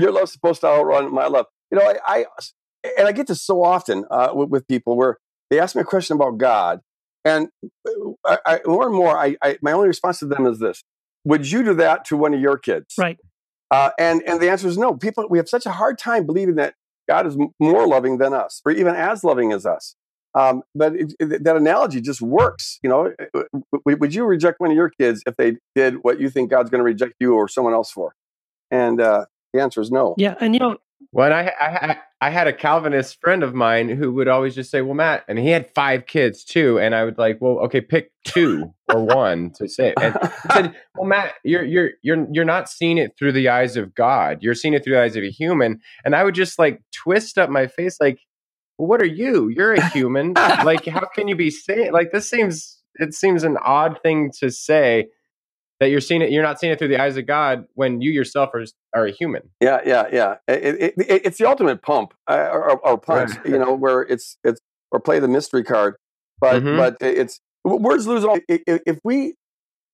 Your love's supposed to outrun my love. You know, I, I and I get this so often uh, with, with people where they ask me a question about God, and uh, I, I, more and more, I, I my only response to them is this: Would you do that to one of your kids? Right. Uh, and and the answer is no. People, we have such a hard time believing that God is more loving than us, or even as loving as us. Um, but it, it- that analogy just works. You know, Uh, w- would you reject one of your kids if they did what you think God's going to reject you or someone else for? And uh, the answer is no. Yeah, and you know, Well, and I, I I had a Calvinist friend of mine who would always just say, "Well, Matt," and he had five kids too, and I would like, "Well, okay, pick two or one to say." And he said, "Well, Matt, you're you're you're you're not seeing it through the eyes of God. You're seeing it through the eyes of a human." And I would just like twist up my face, like, "Well, what are you? You're a human. like, how can you be saying like this? Seems it seems an odd thing to say." That you're seeing it, you're not seeing it through the eyes of God when you yourself are are a human. Yeah, yeah, yeah. It, it, it, it's the ultimate pump uh, or, or punch, you know, where it's it's or play the mystery card, but Mhm. but it's words lose all. If we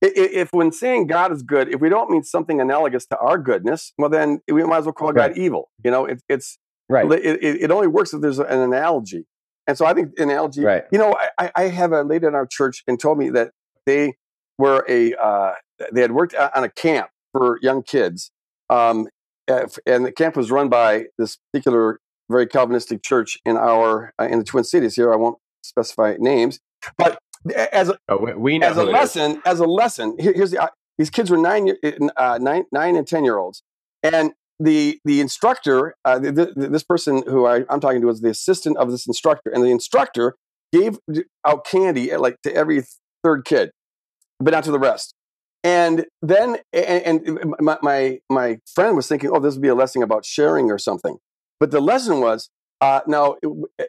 if when saying God is good, if we don't mean something analogous to our goodness, well then we might as well call Right. God evil. You know, it, it's Right. it, it, only works if there's an analogy, and so I think analogy. Right. You know, I- I, I have a lady in our church and told me that they were a uh, they had worked on a camp for young kids, um, and the camp was run by this particular very Calvinistic church in our uh, in the Twin Cities. Here, I won't specify names, but as a, Oh, we, as a who it is. lesson, as a lesson, here, here's the uh, these kids were nine, uh, nine, nine and ten year olds, and the the instructor, uh, the, the, this person who I, I'm talking to was the assistant of this instructor, and the instructor gave out candy uh, like to every third kid, but not to the rest. And then, and, and my, my my friend was thinking, oh, this would be a lesson about sharing or something. But the lesson was, uh, now,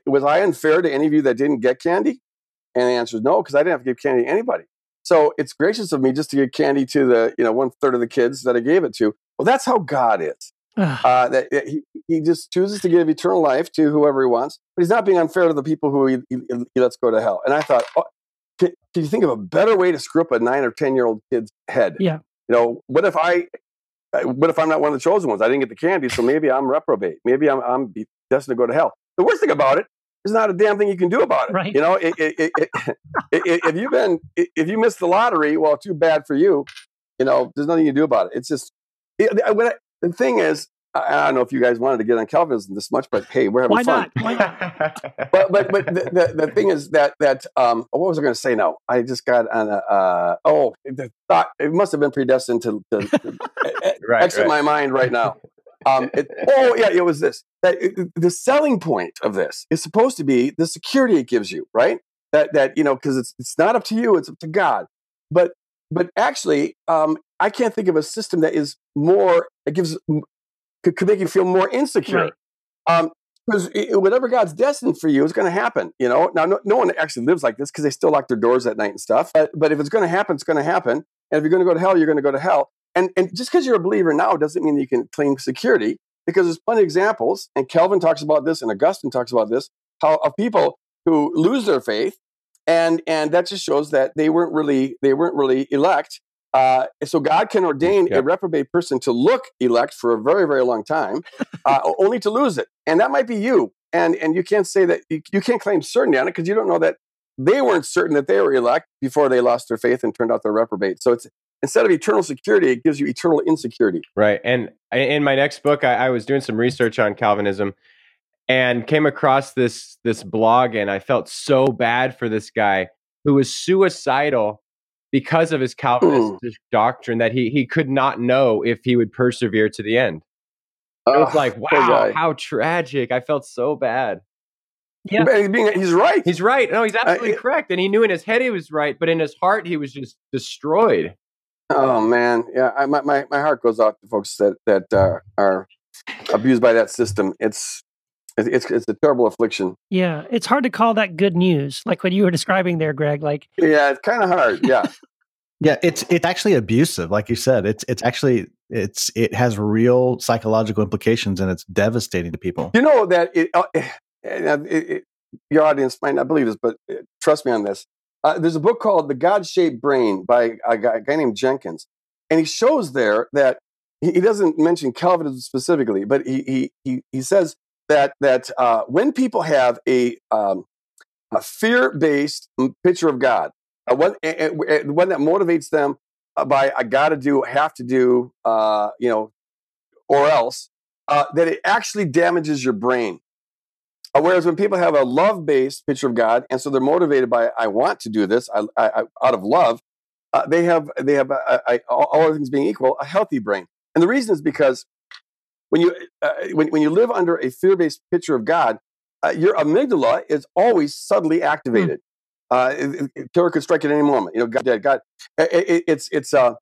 was I unfair to any of you that didn't get candy? And the answer is no, because I didn't have to give candy to anybody. So it's gracious of me just to give candy to the, you know, one third of the kids that I gave it to. Well, that's how God is. Uh, that he, he just chooses to give eternal life to whoever he wants, but he's not being unfair to the people who he, he, he lets go to hell. And I thought, oh, can, can you think of a better way to screw up a nine or ten year old kid's head? Yeah. You know, what if I, what if I'm not one of the chosen ones? I didn't get the candy, so maybe I'm reprobate. Maybe I'm I'm destined to go to hell. The worst thing about it there's not a damn thing you can do about it. Right. You know, it, it, it, if you've been, if you missed the lottery, well, too bad for you. You know, there's nothing you can do about it. It's just, it, the- I- the thing is, I, I don't know if you guys wanted to get on Calvinism this much, but hey, we're having why fun. not? Why not? But but but the, the, the thing is that that um what was I going to say now? I just got on a uh oh the thought it must have been predestined to, to, to Right, exit right. my mind right now. Um, it, oh yeah, it was this. That it, the selling point of this is supposed to be the security it gives you, right? That that you know because it's it's not up to you, it's up to God. But but actually, um, I can't think of a system that is more that gives could, could make you feel more insecure. Right. Um, because whatever God's destined for you is going to happen. You know, now no, no one actually lives like this because they still lock their doors at night and stuff. But but if it's going to happen, it's going to happen. And if you're going to go to hell, you're going to go to hell. And and just because you're a believer now doesn't mean that you can claim security because there's plenty of examples. And Calvin talks about this, and Augustine talks about this, how of people who lose their faith, and and that just shows that they weren't really they weren't really elect. Uh, so God can ordain Yeah. a reprobate person to look elect for a very very long time, uh, only to lose it, and that might be you. And and you can't say that you, you can't claim certainty on it because you don't know that they weren't certain that they were elect before they lost their faith and turned out they're reprobate. So it's instead of eternal security, it gives you eternal insecurity. Right. And in my next book, I, I was doing some research on Calvinism and came across this this blog, and I felt so bad for this guy who was suicidal because of his Calvinist doctrine that he he could not know if he would persevere to the end. It was like, wow, how tragic! I felt so bad. Yeah. He's, being, he's right. He's right. No, he's absolutely it- correct, and he knew in his head he was right, but in his heart he was just destroyed. Oh man, yeah. I, my, my my heart goes out to folks that that uh, are abused by that system. It's it's it's a terrible affliction. Yeah, it's hard to call that good news, like what you were describing there, Greg. Like, Yeah, it's kind of hard. Yeah, Yeah, it's it's actually abusive, like you said. It's it's actually it's it has real psychological implications and it's devastating to people. You know that it, uh, it, it, your audience might not believe this, but uh, trust me on this. Uh, there's a book called The God Shaped Brain by a guy, a guy, named Jennings. And he shows there that he, he, doesn't mention Calvinism specifically, but he, he, he, he says that, that uh, when people have a, um, a fear based picture of God, uh, one, one that motivates them uh, by I got to do, have to do, uh, you know, or else, uh, that it actually damages your brain. Uh, whereas when people have a love based picture of God, and so they're motivated by I want to do this I, I, out of love, uh, they have they have all other things being equal a healthy brain. And the reason is because when you uh, when, when you live under a fear based picture of God, uh, your amygdala is always subtly hmm. activated. Mm. killer could strike at any moment. You know, God, dead. God, it, it, it's it's uh,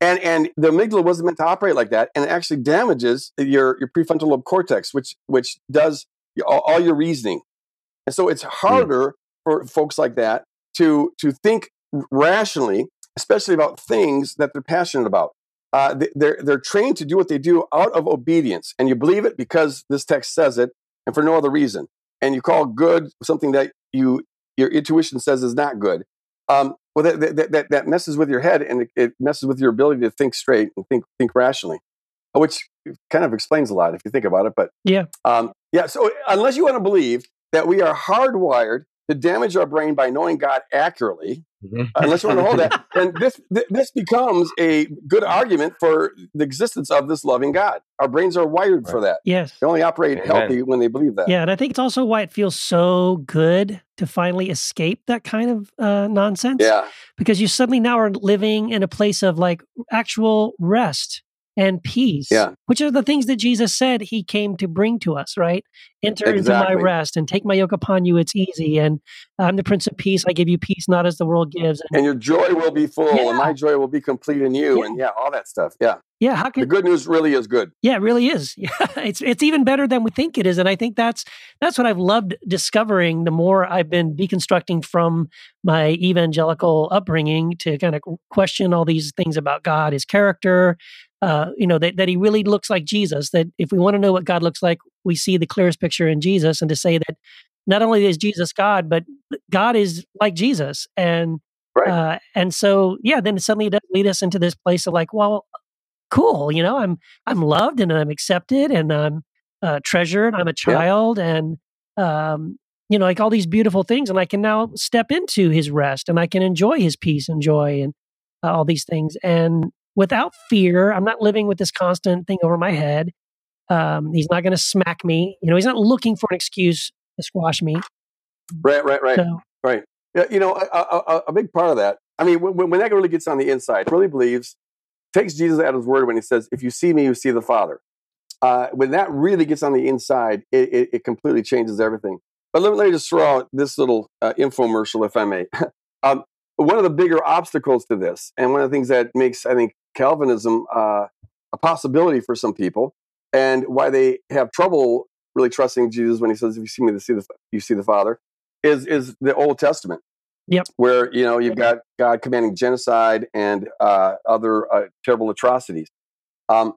and and the amygdala wasn't meant to operate like that, and it actually damages your your prefrontal lobe cortex, which which does all, all your reasoning. And so it's hmm. harder mm. for folks like that to to think rationally, especially about things that they're passionate about. Uh, they're they're trained to do what they do out of obedience, and you believe it because this text says it, and for no other reason. And you call good something that you your intuition says is not good. Um, well, that, that, that, that messes with your head, and it, it messes with your ability to think straight and think think rationally which kind of explains a lot if you think about it. But yeah, um, yeah. So unless you want to believe that we are hardwired to damage our brain by knowing God accurately, mm-hmm. unless you want to hold that, then this th- this becomes a good argument for the existence of this loving God. Our brains are wired right. for that. Yes, they only operate Amen. healthy when they believe that. Yeah, and I think it's also why it feels so good to finally escape that kind of uh, nonsense. Yeah, because you suddenly now are living in a place of like actual rest and peace, yeah. which are the things that Jesus said he came to bring to us, right? Enter exactly. into my rest and take my yoke upon you. It's easy. And I'm the Prince of Peace. I give you peace, not as the world gives. And, and your joy will be full, yeah. and my joy will be complete in you. Yeah. And yeah, all that stuff. Yeah. Yeah, how can the good news really is good? Yeah, it really is. Yeah, it's it's even better than we think it is, and I think that's that's what I've loved discovering. The more I've been deconstructing from my evangelical upbringing to kind of question all these things about God, His character, uh, you know, that, that he really looks like Jesus. That if we want to know what God looks like, we see the clearest picture in Jesus. And to say that not only is Jesus God, but God is like Jesus. And right. uh, and so yeah, then suddenly it does lead us into this place of like, well, cool, you know, I'm I'm loved and I'm accepted and I'm uh, treasured. I'm a child yeah. and um, you know, like all these beautiful things, and I can now step into His rest and I can enjoy His peace and joy and uh, all these things. And without fear. I'm not living with this constant thing over my head. Um, he's not going to smack me. You know, he's not looking for an excuse to squash me. Right, right, right, so, right. Yeah, you know, a, a, a, big part of that. I mean, when, when that really gets on the inside, really believes, takes Jesus at his word when he says, "If you see me, you see the Father." Uh, when that really gets on the inside, it, it, it completely changes everything. But let, let, me just throw out this little uh, infomercial, if I may. um, one of the bigger obstacles to this, and one of the things that makes, I think, Calvinism uh, a possibility for some people, and why they have trouble really trusting Jesus when he says, "If you see me, you see the you see the Father," is is the Old Testament. Yep. Where you know you've got God commanding genocide and uh, other uh, terrible atrocities, um,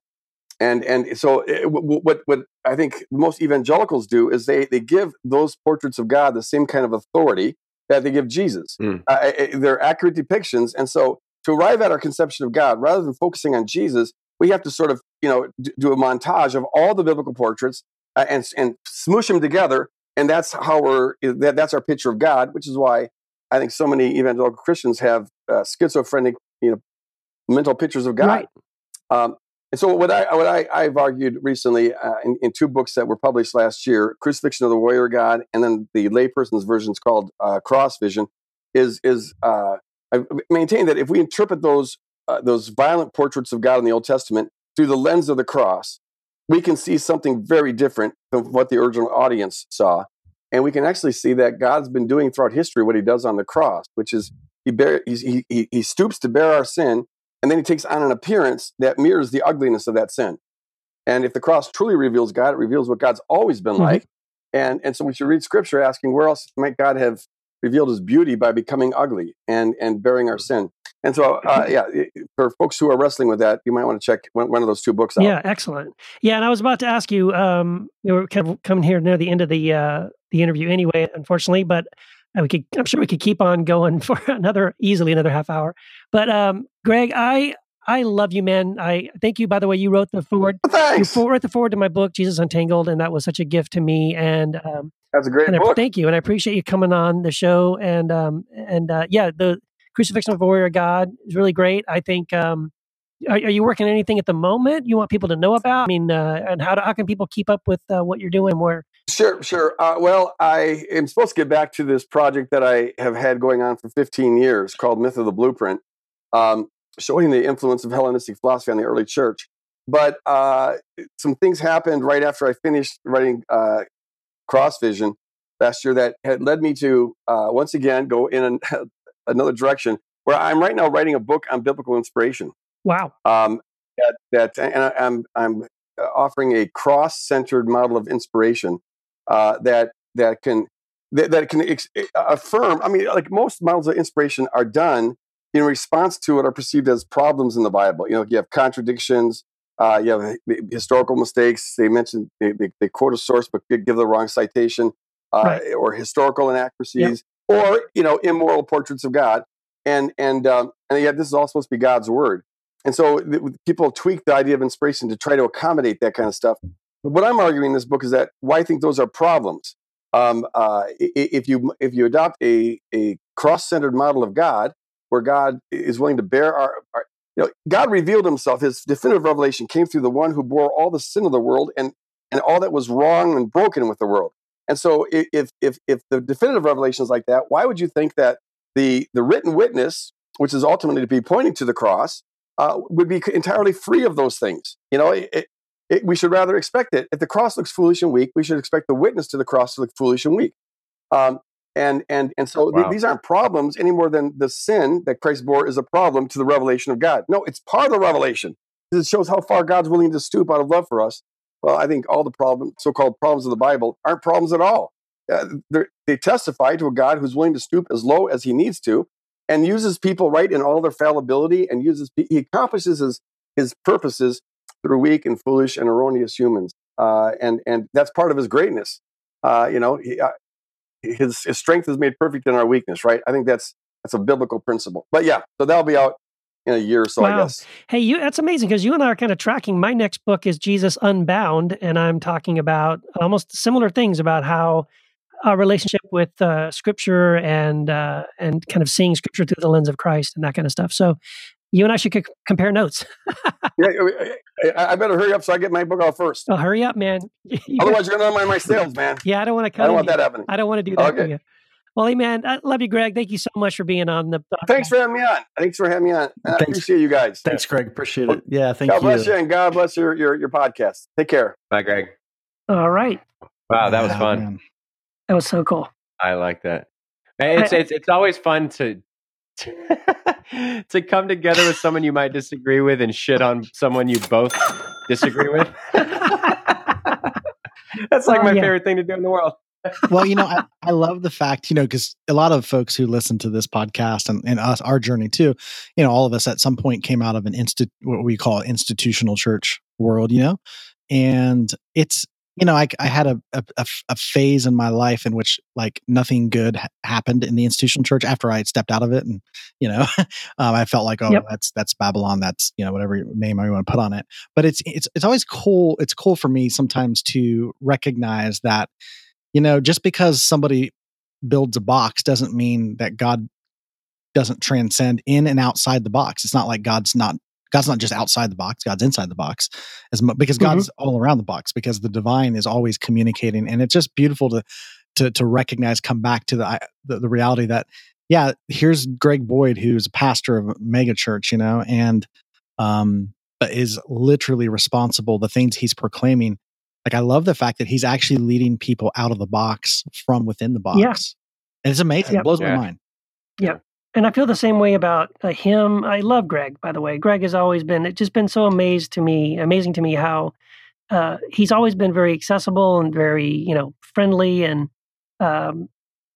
and and so it, eh, what what I think most evangelicals do is they they give those portraits of God the same kind of authority that they give Jesus. Mm. Uh, they're accurate depictions, and so to arrive at our conception of God, rather than focusing on Jesus, we have to sort of, you know, do a montage of all the biblical portraits uh, and and smoosh them together, and that's how we're that, that's our picture of God, which is why I think so many evangelical Christians have uh, schizophrenic, you know, mental pictures of God. Right. Um, and so what I what I, have argued recently uh, in, in, two books that were published last year, Crucifixion of the Warrior God, and then the layperson's version is called uh, Cross Vision, is is uh, I maintain that if we interpret those uh, those violent portraits of God in the Old Testament through the lens of the cross, we can see something very different from what the original audience saw, and we can actually see that God's been doing throughout history what He does on the cross, which is He bear, he, he, he stoops to bear our sin, and then He takes on an appearance that mirrors the ugliness of that sin. And if the cross truly reveals God, it reveals what God's always been mm-hmm. like. And, and so we should read scripture asking, where else might God have revealed his beauty by becoming ugly and, and bearing our sin. And so, uh, yeah, for folks who are wrestling with that, you might want to check one, one of those two books out. Yeah, excellent. Yeah, and I was about to ask you. Um, we were kind of coming here near the end of the uh, the interview anyway, unfortunately, but uh, we could. I'm sure we could keep on going for another easily another half hour. But um, Greg, I I love you, man. I thank you. By the way, you wrote the foreword. You Thanks. for- wrote the foreword to my book, Jesus Untangled, and that was such a gift to me. And um, That's a great and I, book. thank you, and I appreciate you coming on the show. And um, and uh, yeah, the Crucifixion of a Warrior God is really great. I think. Um, are, are you working on anything at the moment you want people to know about? I mean, uh, and how do, how can people keep up with uh, what you're doing? Where Sure, sure. Uh, well, I am supposed to get back to this project that I have had going on for 15 years called Myth of the Blueprint, um, showing the influence of Hellenistic philosophy on the early church. But uh, some things happened right after I finished writing uh, Cross Vision last year that had led me to uh, once again go in an, another direction where I'm right now writing a book on biblical inspiration wow, um, that, that and I- I'm I'm uh, offering a cross-centered model of inspiration uh, that that can that, that can ex- affirm. I mean, like most models of inspiration are done in response to what are perceived as problems in the Bible. You know, you have contradictions. Uh, you have hi- historical mistakes. They mention they, they, they quote a source but give the wrong citation, uh, Right. or historical inaccuracies, or you know, immoral portraits of God. And and um, and yet, this is all supposed to be God's word. And so th- people tweak the idea of inspiration to try to accommodate that kind of stuff. But what I'm arguing in this book is that why I think those are problems. Um, uh, if you if you adopt a a cross centered model of God, where God is willing to bear our, our you know, God revealed Himself. His definitive revelation came through the one who bore all the sin of the world and and all that was wrong and broken with the world. And so, if if if the definitive revelation is like that, why would you think that the the written witness, which is ultimately to be pointing to the cross, uh, would be entirely free of those things? You know, it, it, it, we should rather expect it. If the cross looks foolish and weak, we should expect the witness to the cross to look foolish and weak. Um, and and and so th- these aren't problems any more than the sin that Christ bore is a problem to the revelation of God. No, it's part of the revelation. It shows how far God's willing to stoop out of love for us. Well, I think all the problem, so-called problems of the Bible aren't problems at all. Uh, they testify to a God who's willing to stoop as low as He needs to, and uses people right in all their fallibility, and uses He accomplishes His His purposes through weak and foolish and erroneous humans, uh, and and that's part of His greatness. Uh, you know, he, uh, his his strength is made perfect in our weakness, right? I think that's that's a biblical principle. But yeah, so that'll be out in a year or so, I Wow. guess. Hey, you that's amazing because you and I are kind of tracking. My next book is Jesus Unbound, and I'm talking about almost similar things about how our relationship with uh, Scripture and uh, and kind of seeing Scripture through the lens of Christ and that kind of stuff. So, you and I should c- compare notes. Yeah, I, I better hurry up so I get my book out first. oh, hurry up, man! You- Otherwise, you're going to undermine my sales, man. yeah, I don't want to cut. I don't want into that happening. I don't want to do that to Okay. You. Well, hey, man, I love you, Greg. Thank you so much for being on the. Thanks for having me on. Thanks for having me on. I Thanks. appreciate you guys. Thanks, Greg. Appreciate it. Yeah, thank God you. God bless you, and God bless your, your your podcast. Take care. Bye, Greg. All right, Wow, that was Yeah, fun. man. that was so cool. I like that. It's I- it's it's always fun to to come together with someone you might disagree with and shit on someone you both disagree with. That's like Oh, my yeah. favorite thing to do in the world. Well, you know, I, I love the fact, you know, because a lot of folks who listen to this podcast and, and us, our journey too, you know, all of us at some point came out of an instant, what we call institutional church world, you know, and it's, you know, I, I had a a phase in my life in which like nothing good ha- happened in the institutional church after I had stepped out of it. And, you know, um, I felt like, oh, Yep. that's, that's Babylon. That's, you know, whatever name I want to put on it. But it's, it's, it's always cool. It's cool for me sometimes to recognize that, you know, just because somebody builds a box doesn't mean that God doesn't transcend in and outside the box. It's not like God's not God's not just outside the box, God's inside the box as because Mhm. God's all around the box because the divine is always communicating and it's just beautiful to to to recognize come back to the the, the reality that yeah, here's Greg Boyd who's a pastor of a mega church, you know, and um but is literally responsible the things he's proclaiming like I love the fact that he's actually leading people out of the box from within the box. Yeah. And it's amazing. Yep. It blows Yeah. my mind. Yeah. And I feel the same way about uh, him. I love Greg, by the way. Greg has always been, it's just been so amazed to me, amazing to me how uh, he's always been very accessible and very, you know, friendly and um,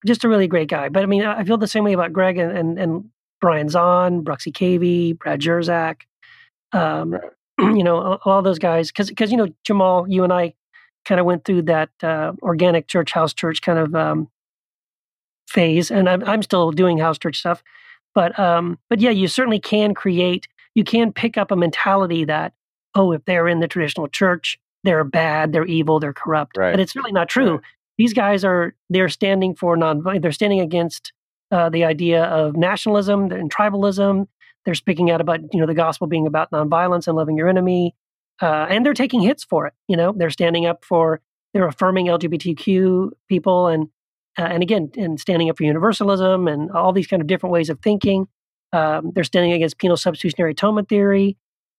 just a really great guy. But I mean, I I feel the same way about Greg and, and, and Brian Zahnd, Bruxy Cavey, Brad Jersak, um, Right. you know, all, all those guys. Because, because you know, Jamal, you and I kind of went through that uh, organic church, house church kind of um, phase, and I'm, I'm still doing house church stuff. But, um, but yeah, you certainly can create. You can pick up a mentality that, oh, if they're in the traditional church, they're bad, they're evil, they're corrupt. Right. But it's really not true. Right. These guys are they're standing for non. They're standing against uh, the idea of nationalism and tribalism. They're speaking out about you know the gospel being about nonviolence and loving your enemy, uh, and they're taking hits for it. You know they're standing up for they're affirming LGBTQ people and uh, and again and standing up for universalism and all these kind of different ways of thinking. Um, they're standing against penal substitutionary atonement theory.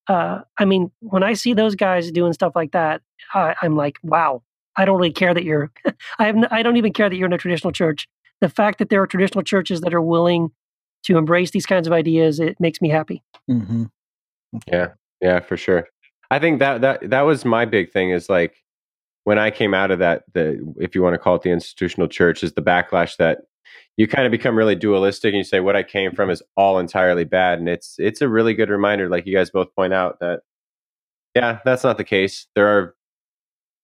Uh, I mean, when I see those guys doing stuff like that, I, I'm like, wow. I don't really care that you're. I have. No, I don't even care that you're in a traditional church. The fact that there are traditional churches that are willing to embrace these kinds of ideas, it makes me happy. hmm Yeah, yeah, for sure. I think that that that was my big thing is like when I came out of that, the if you want to call it the institutional church, is the backlash that you kind of become really dualistic and you say what I came from is all entirely bad, and it's it's a really good reminder, like you guys both point out that yeah, that's not the case. There are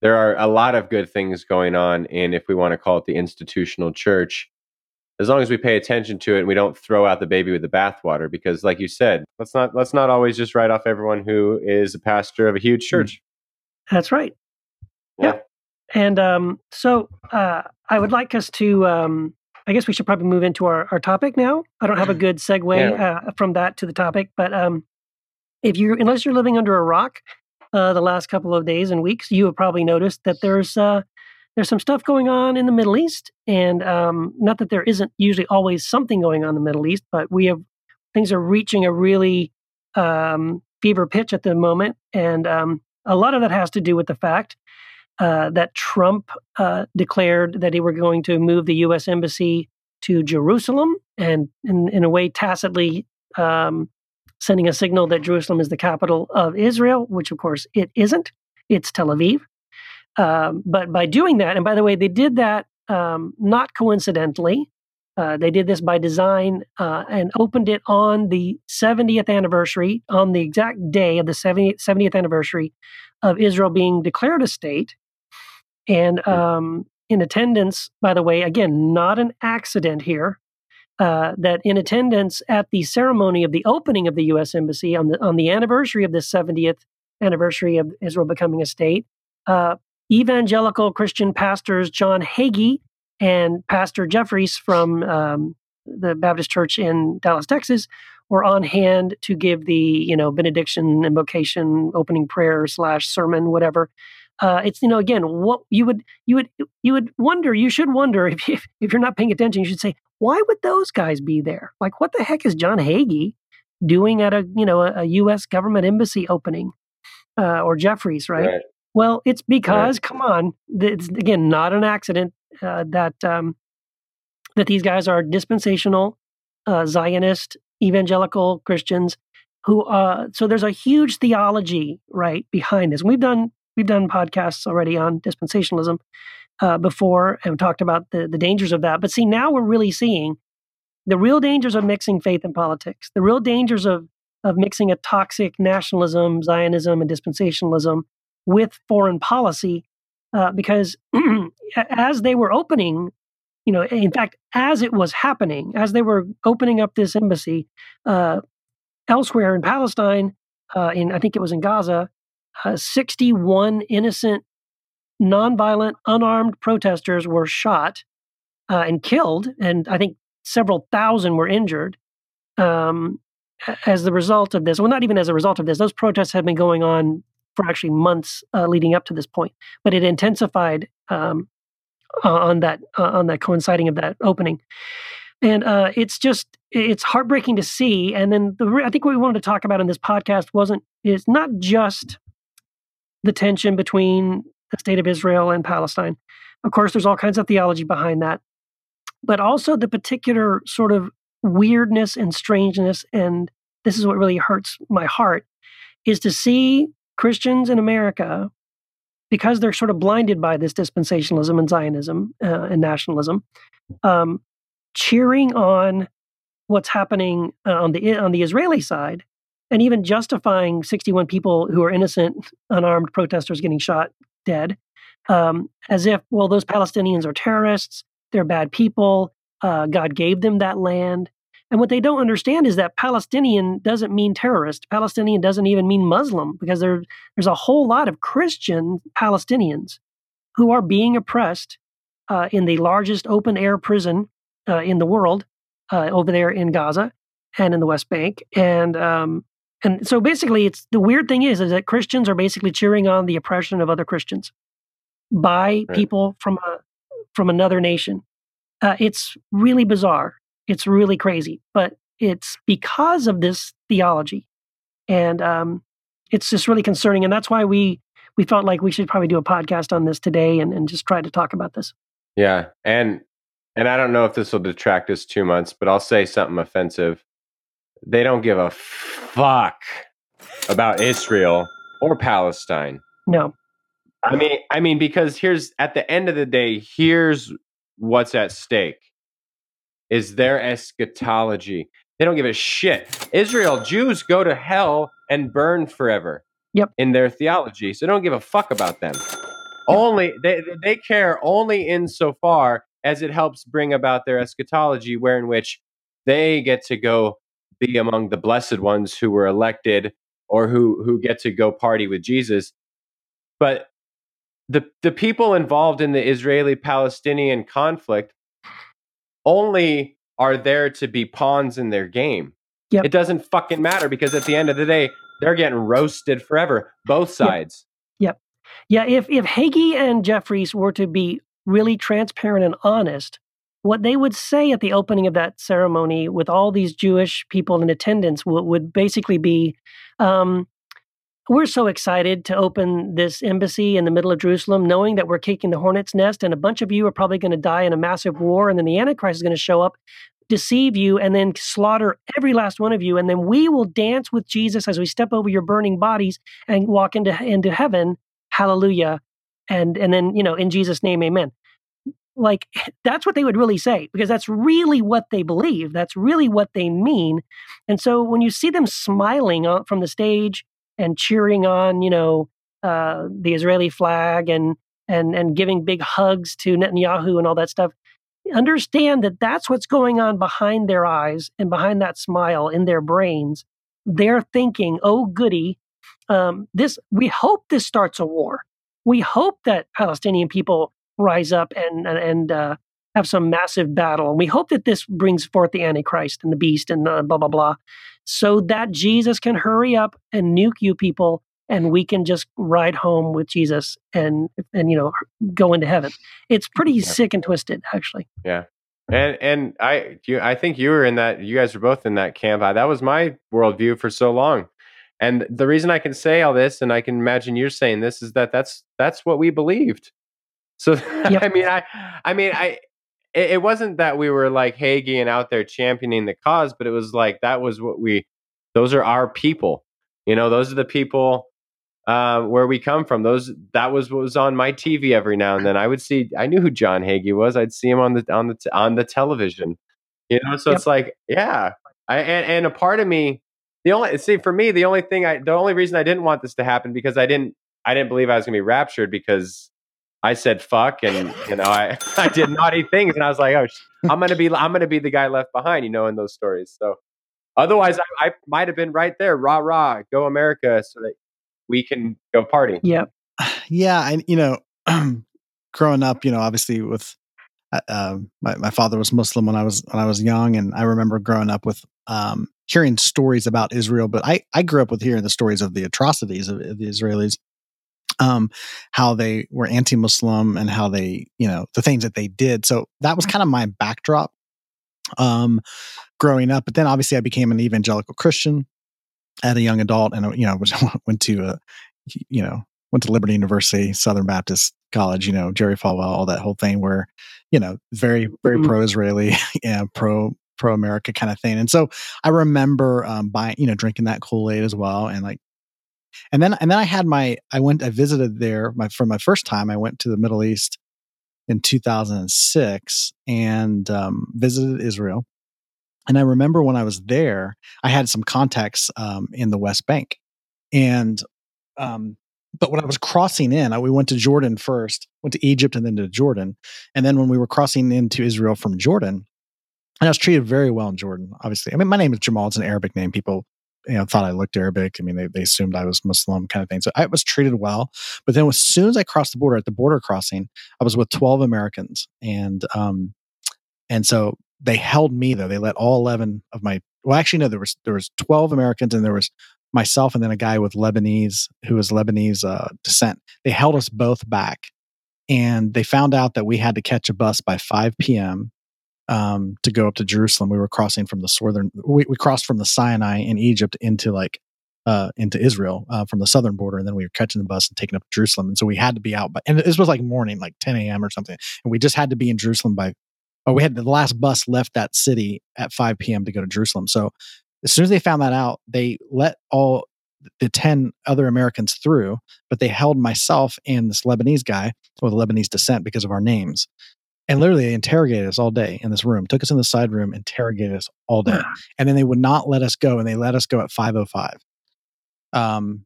there are a lot of good things going on and if we want to call it the institutional church as long as we pay attention to it and we don't throw out the baby with the bathwater because like you said let's not let's not always just write off everyone who is a pastor of a huge church That's right. Yeah. And um, so uh, I would like us to. Um, I guess we should probably move into our, our topic now. I don't have a good segue Yeah. uh, from that to the topic, but um, if you unless you're living under a rock, uh, the last couple of days and weeks, you have probably noticed that there's uh, there's some stuff going on in the Middle East, and um, not that there isn't usually always something going on in the Middle East, but we have things are reaching a really um, fever pitch at the moment, and um, a lot of that has to do with the fact uh, that Trump uh, declared that he were going to move the U.S. embassy to Jerusalem, and in, in a way tacitly um, sending a signal that Jerusalem is the capital of Israel, which of course it isn't. It's Tel Aviv. Um, but by doing that, and by the way, they did that um, not coincidentally. Uh, they did this by design uh, and opened it on the 70th anniversary, on the exact day of the 70th, 70th anniversary of Israel being declared a state. And um, in attendance, by the way, again, not an accident here, uh, that in attendance at the ceremony of the opening of the U.S. Embassy on the on the anniversary of the 70th anniversary of Israel becoming a state, uh, evangelical Christian pastors John Hagee and Pastor Jeffress from um, the Baptist Church in Dallas, Texas, were on hand to give the you know benediction, invocation, opening prayer slash sermon, whatever. Uh, it's you know again what you would you would you would wonder you should wonder if if, if you're not paying attention you should say why would those guys be there like what the heck is John Hagee doing at a you know a, a U.S. government embassy opening uh, or Jeffress right? Right. Well, it's because come on, it's again not an accident uh, that um, that these guys are dispensational, uh, Zionist, evangelical Christians who. Uh, so there's a huge theology right behind this. We've done we've done podcasts already on dispensationalism uh, before and talked about the the dangers of that. But see, now we're really seeing the real dangers of mixing faith and politics. The real dangers of of mixing a toxic nationalism, Zionism, and dispensationalism with foreign policy uh, because as they were opening, you know, in fact, as it was happening, as they were opening up this embassy uh, elsewhere in Palestine, uh, in I think it was in Gaza, uh, 61 innocent, nonviolent, unarmed protesters were shot uh, and killed, and I think several thousand were injured. Um, as the result of this, well, not even as a result of this, those protests have been going on for actually months uh, leading up to this point, but it intensified um, on that on that coinciding of that opening, and uh, it's just it's heartbreaking to see. And then the I think what we wanted to talk about in this podcast wasn't is not just the tension between the state of Israel and Palestine. Of course, there's all kinds of theology behind that, but also the particular sort of weirdness and strangeness. And this is what really hurts my heart is to see Christians in America, because they're sort of blinded by this dispensationalism and Zionism uh, and nationalism, um, cheering on what's happening uh, on the on the Israeli side, and even justifying 61 people who are innocent, unarmed protesters getting shot dead, um, as if well those Palestinians are terrorists, they're bad people. Uh, God gave them that land. And what they don't understand is that Palestinian doesn't mean terrorist. Palestinian doesn't even mean Muslim because there, there's a whole lot of Christian Palestinians who are being oppressed uh, in the largest open air prison uh, in the world uh, over there in Gaza and in the West Bank. And um, and so basically, it's the weird thing is is that Christians are basically cheering on the oppression of other Christians by Right. people from a from another nation. Uh, it's really bizarre. It's really crazy, but it's because of this theology, and um, it's just really concerning. And that's why we we felt like we should probably do a podcast on this today and, and just try to talk about this. Yeah, and and I don't know if this will detract us too much, but I'll say something offensive. They don't give a fuck about Israel or Palestine. No, I mean, I mean, because here's at the end of the day, here's what's at stake: is their eschatology. They don't give a shit. Israel Jews go to hell and burn forever. Yep. In their theology, so don't give a fuck about them. Only they they care only insofar as it helps bring about their eschatology, where in which they get to go be among the blessed ones who were elected or who who get to go party with Jesus. But the the people involved in the Israeli Palestinian conflict only are there to be pawns in their game. Yep. It doesn't fucking matter because at the end of the day, they're getting roasted forever, both sides. Yep. sides. Yeah, if if Hagee and Jeffress were to be really transparent and honest, what they would say at the opening of that ceremony with all these Jewish people in attendance would, would basically be, um, "We're so excited to open this embassy in the middle of Jerusalem, knowing that we're kicking the hornet's nest, and a bunch of you are probably going to die in a massive war, and then the Antichrist is going to show up." Deceive you and then slaughter every last one of you, and then we will dance with Jesus as we step over your burning bodies and walk into into heaven. Hallelujah. And and then you know in jesus name amen. Like that's what they would really say because that's really what they believe. That's really what they mean. And so when you see them smiling uh, from the stage and cheering on you know uh, the israeli flag and and and giving big hugs to netanyahu and all that stuff. Understand that that's what's going on behind their eyes and behind that smile in their brains. They're thinking oh goody um, this we hope this starts a war. We hope that Palestinian people rise up and and, uh, have some massive battle, and we hope that this brings forth the Antichrist and the beast and blah blah blah, so that Jesus can hurry up and nuke you people, and we can just ride home with Jesus and and you know go into heaven. It's pretty Yeah. sick and twisted, actually. Yeah. And and I you I think you were in that you guys were both in that camp. I, that was my worldview for so long. And the reason I can say all this and I can imagine you're saying this is that that's that's what we believed. So Yep. I mean I I mean I it, it wasn't that we were like Hagee and out there championing the cause, but it was like that was what we those are our people. You know, those are the people uh, where we come from. Those that was what was on my TV every now and then. I would see. I knew who John Hagee was. I'd see him on the on the t- on the television. You know, so Yep. it's like, yeah. I and, and a part of me, the only see for me, the only thing I, the only reason I didn't want this to happen because I didn't, I didn't believe I was gonna be raptured because I said fuck and you know I I did naughty things and I was like, oh, I'm gonna be I'm gonna be the guy left behind, you know, in those stories. So otherwise, I, I might have been right there, rah rah, go America, so that we can go party. Yeah, yeah and you know growing up you know obviously with uh, um, my, my father was muslim when i was when i was young and i remember growing up with um, hearing stories about israel but i i grew up with hearing the stories of the atrocities of, of the israelis um how they were anti-muslim and how they you know the things that they did. So that was kind of my backdrop um growing up. But then obviously i became an evangelical christian at a young adult and uh, you know went to a you know went to liberty university southern baptist college you know jerry falwell all that whole thing where you know very very Mhm. pro-israeli and pro pro america kind of thing. And so i remember um buying you know drinking that kool-aid as well and like and then and then i had my i went i visited there my for my first time i went to the middle east in 2006 and um, visited israel And I remember when I was there, I had some contacts um, in the West Bank, and um, but when I was crossing in, I, we went to Jordan first, went to Egypt, and then to Jordan, and then when we were crossing into Israel from Jordan, and I was treated very well in Jordan. Obviously, I mean, my name is Jamal; it's an Arabic name. People you know thought I looked Arabic. I mean, they, they assumed I was Muslim, kind of thing. So I was treated well. But then as soon as I crossed the border at the border crossing, I was with twelve Americans, and um, and so they held me though. They let all eleven of my well, actually no, there was there was twelve Americans, and there was myself and then a guy with Lebanese who was Lebanese uh, descent. They held us both back, and they found out that we had to catch a bus by five p.m um, to go up to Jerusalem. We were crossing from the southern, we, we crossed from the Sinai in Egypt into like, uh, into Israel uh, from the southern border. And then we were catching the bus and taking up to Jerusalem. And so we had to be out, by, and this was like morning, like 10 a.m. or something. And we just had to be in Jerusalem by, or we had the last bus left that city at 5 p.m. to go to Jerusalem. So as soon as they found that out, they let all the 10 other Americans through, but they held myself and this Lebanese guy with Lebanese descent because of our names and literally they interrogated us all day in this room took us in the side room interrogated us all day. And then they would not let us go and they let us go at 505 um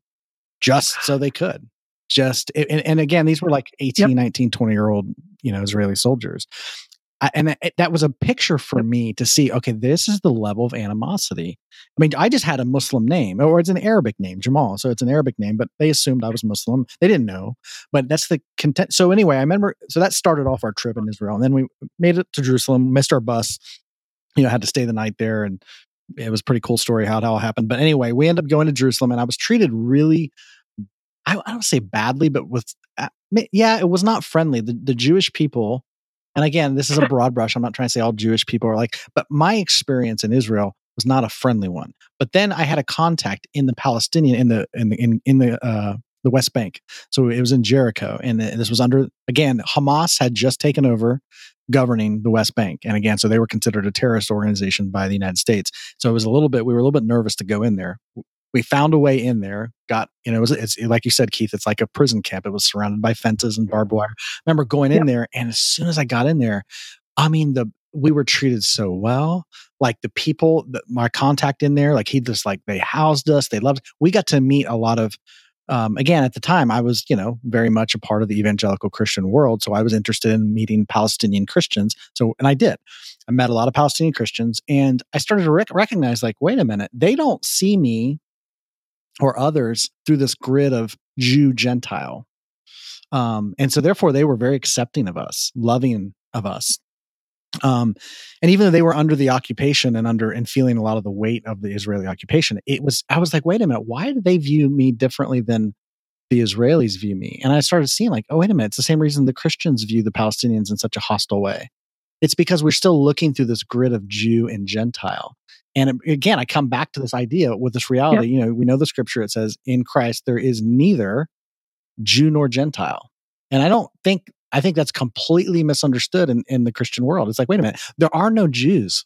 just so they could. Just and, and again these were like 18 yep. 19 20 year old you know israeli soldiers I, and it, that was a picture for me to see okay this is the level of animosity. I mean i just had a muslim name or it's an arabic name jamal so it's an arabic name but they assumed i was muslim. They didn't know but that's the content so anyway i remember so that started off our trip in israel and then we made it to jerusalem missed our bus you know had to stay the night there and it was a pretty cool story how it all happened but anyway we ended up going to jerusalem and i was treated really i, I don't say badly but with uh, yeah it was not friendly. The, the jewish people and again, this is a broad brush. I'm not trying to say all Jewish people are like, but my experience in Israel was not a friendly one. But then I had a contact in the Palestinian in the in the in, in the uh, the West Bank. So it was in Jericho, and this was under again Hamas had just taken over governing the West Bank, and again, so they were considered a terrorist organization by the United States. So it was a little bit we were a little bit nervous to go in there we found a way in there got you know it was it's like you said keith it's like a prison camp. It was surrounded by fences and barbed wire. I remember going in there and as soon as i got in there i mean the we were treated so well. Like the people that my contact in there like he just like they housed us they loved we got to meet a lot of um, again at the time i was you know very much a part of the evangelical christian world so i was interested in meeting palestinian christians so and i did. I met a lot of palestinian christians and i started to rec- recognize like wait a minute they don't see me or others through this grid of Jew Gentile. Um, and so therefore they were very accepting of us, loving of us. Um, and even though they were under the occupation and under and feeling a lot of the weight of the Israeli occupation, it was I was like, wait a minute, why do they view me differently than the Israelis view me? And I started seeing like, oh wait a minute, it's the same reason the Christians view the Palestinians in such a hostile way. It's because we're still looking through this grid of Jew and Gentile. And again, I come back to this idea with this reality. You know, we know the scripture, it says, in Christ, there is neither Jew nor Gentile. And I don't think, I think that's completely misunderstood in, in the Christian world. It's like, wait a minute, there are no Jews.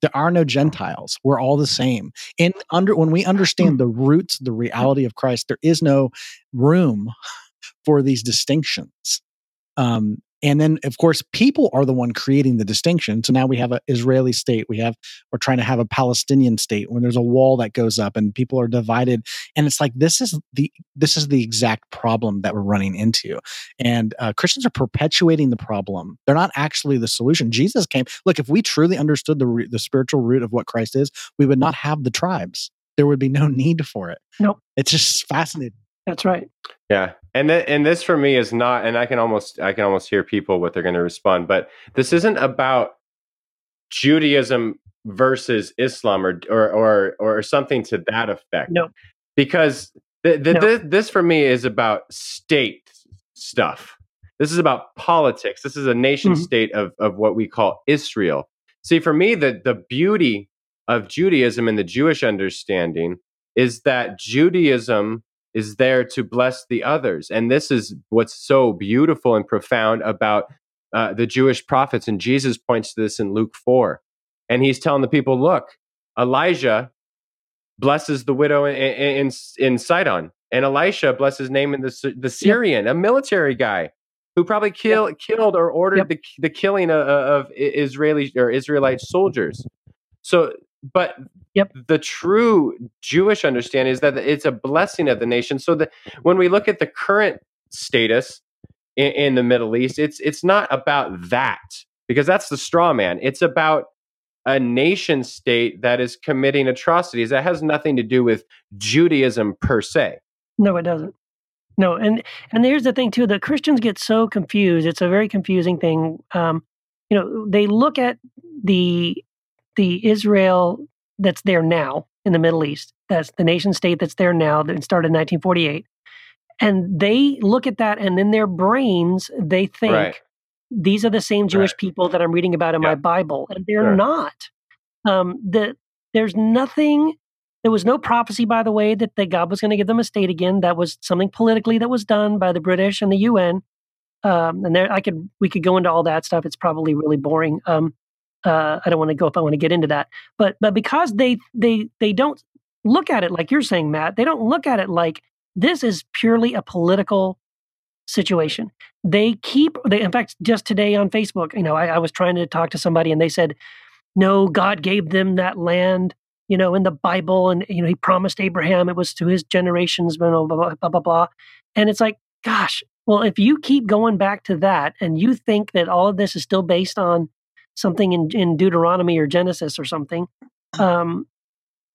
There are no Gentiles. We're all the same. And under when we understand the roots, the reality of Christ, there is no room for these distinctions. Um, and then of course people are the one creating the distinction. So now we have an israeli state we have we're trying to have a palestinian state when there's a wall that goes up and people are divided. And it's like this is the this is the exact problem that we're running into. And uh, christians are perpetuating the problem. They're not actually the solution. Jesus came look if we truly understood the the spiritual root of what christ is we would not have the tribes. There would be no need for it. Nope. It's just fascinating that's right. Yeah. And th- and this for me is not and I can almost I can almost hear people what they're going to respond, but this isn't about Judaism versus Islam or or or, or something to that effect. No. Because th- th- no. Th- this for me is about state stuff. This is about politics. This is a nation mm-hmm. state of of what we call Israel. See, for me, the the beauty of Judaism and the Jewish understanding is that Judaism is there to bless the others. And this is what's so beautiful and profound about uh, the Jewish prophets. And Jesus points to this in Luke 4. And he's telling the people, look, Elijah blesses the widow in, in, in Sidon, and Elisha blesses Naaman the, the Syrian, yep. a military guy who probably kill, yep. killed or ordered yep. the, the killing of, of Israeli or Israelite soldiers. So, but Yep. the true Jewish understanding is that it's a blessing of the nation. So that when we look at the current status in, in the Middle East, it's it's not about that because that's the straw man. It's about a nation state that is committing atrocities. That has nothing to do with Judaism per se. No, it doesn't. No, and and here's the thing too: the Christians get so confused. It's a very confusing thing. Um, you know, they look at the the Israel that's there now in the Middle East. That's the nation state that's there now that started in 1948, and they look at that, and in their brains they think Right. these are the same Jewish Right. people that I'm reading about in my Bible, and they're Sure. not. Um, the, there's nothing. There was no prophecy, by the way, that, that God was going to give them a state again. That was something politically that was done by the British and the UN. Um, and there, I could we could go into all that stuff. It's probably really boring. Um, uh, I don't want to go if I want to get into that. But but because they they they don't look at it like you're saying, Matt. They don't look at it like this is purely a political situation. They keep, they, in fact, just today on Facebook, you know, I, I was trying to talk to somebody and they said, no, God gave them that land, you know, in the Bible. And, you know, he promised Abraham it was to his generations, blah, blah, blah, blah, blah, blah. And it's like, gosh, well, if you keep going back to that and you think that all of this is still based on something in, in Deuteronomy or Genesis or something, um,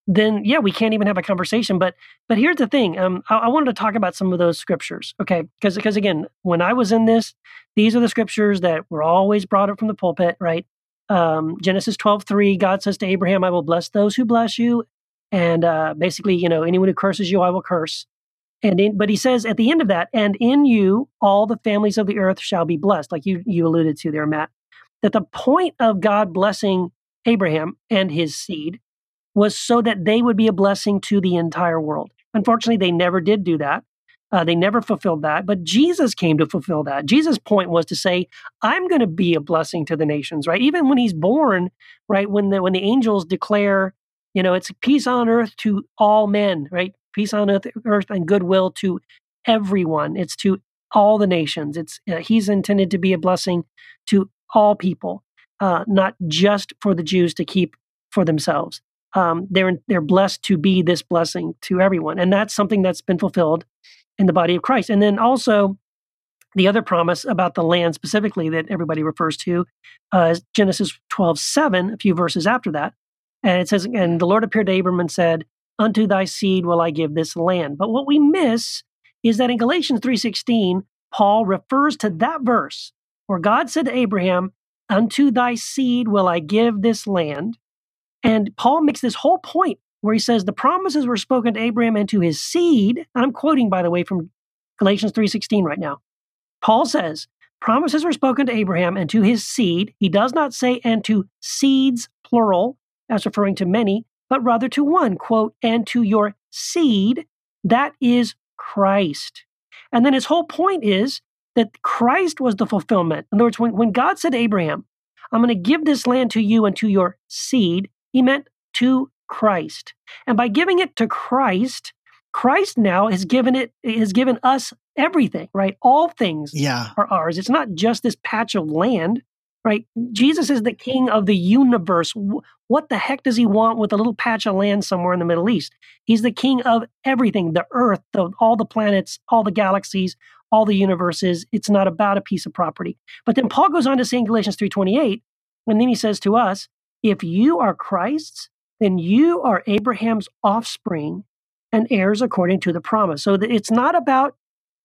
then yeah, we can't even have a conversation. But but here's the thing. Um, I, I wanted to talk about some of those scriptures, okay? Because because again, when I was in this, these are the scriptures that were always brought up from the pulpit, right? Um, Genesis twelve three, God says to Abraham, "I will bless those who bless you," and uh, basically, you know, anyone who curses you, I will curse. And in, but he says at the end of that, and in you all the families of the earth shall be blessed, like you you alluded to there, Matt. That the point of God blessing Abraham and his seed was so that they would be a blessing to the entire world. Unfortunately, they never did do that. Uh, they never fulfilled that. But Jesus came to fulfill that. Jesus' point was to say, "I'm going to be a blessing to the nations." Right? Even when he's born, right? When the when the angels declare, you know, it's peace on earth to all men, right? Peace on earth, earth and goodwill to everyone. It's to all the nations. It's uh, he's intended to be a blessing to all people, uh, not just for the Jews to keep for themselves um, they're they're blessed to be this blessing to everyone, and that's something that's been fulfilled in the body of Christ. And then also the other promise about the land specifically that everybody refers to uh, is Genesis twelve seven, a few verses after that, and it says, "And the Lord appeared to Abram and said, Unto thy seed will I give this land." But what we miss is that in Galatians three sixteen, Paul refers to that verse where God said to Abraham, "Unto thy seed will I give this land." And Paul makes this whole point where he says the promises were spoken to Abraham and to his seed. And I'm quoting, by the way, from Galatians 3.16 right now. Paul says, promises were spoken to Abraham and to his seed. He does not say and to seeds, plural, as referring to many, but rather to one, quote, and to your seed, that is Christ. And then his whole point is that Christ was the fulfillment. In other words, when, when God said to Abraham, I'm going to give this land to you and to your seed, he meant to Christ. And by giving it to Christ, Christ now has given it has given us everything, right? All things Yeah. are ours. It's not just this patch of land, right? Jesus is the king of the universe. What the heck does he want with a little patch of land somewhere in the Middle East? He's the king of everything, the earth, the, all the planets, all the galaxies, all the universes. It's not about a piece of property. But then Paul goes on to say in Galatians 3:28, and then he says to us, if you are Christ's, then you are Abraham's offspring and heirs according to the promise. So it's not about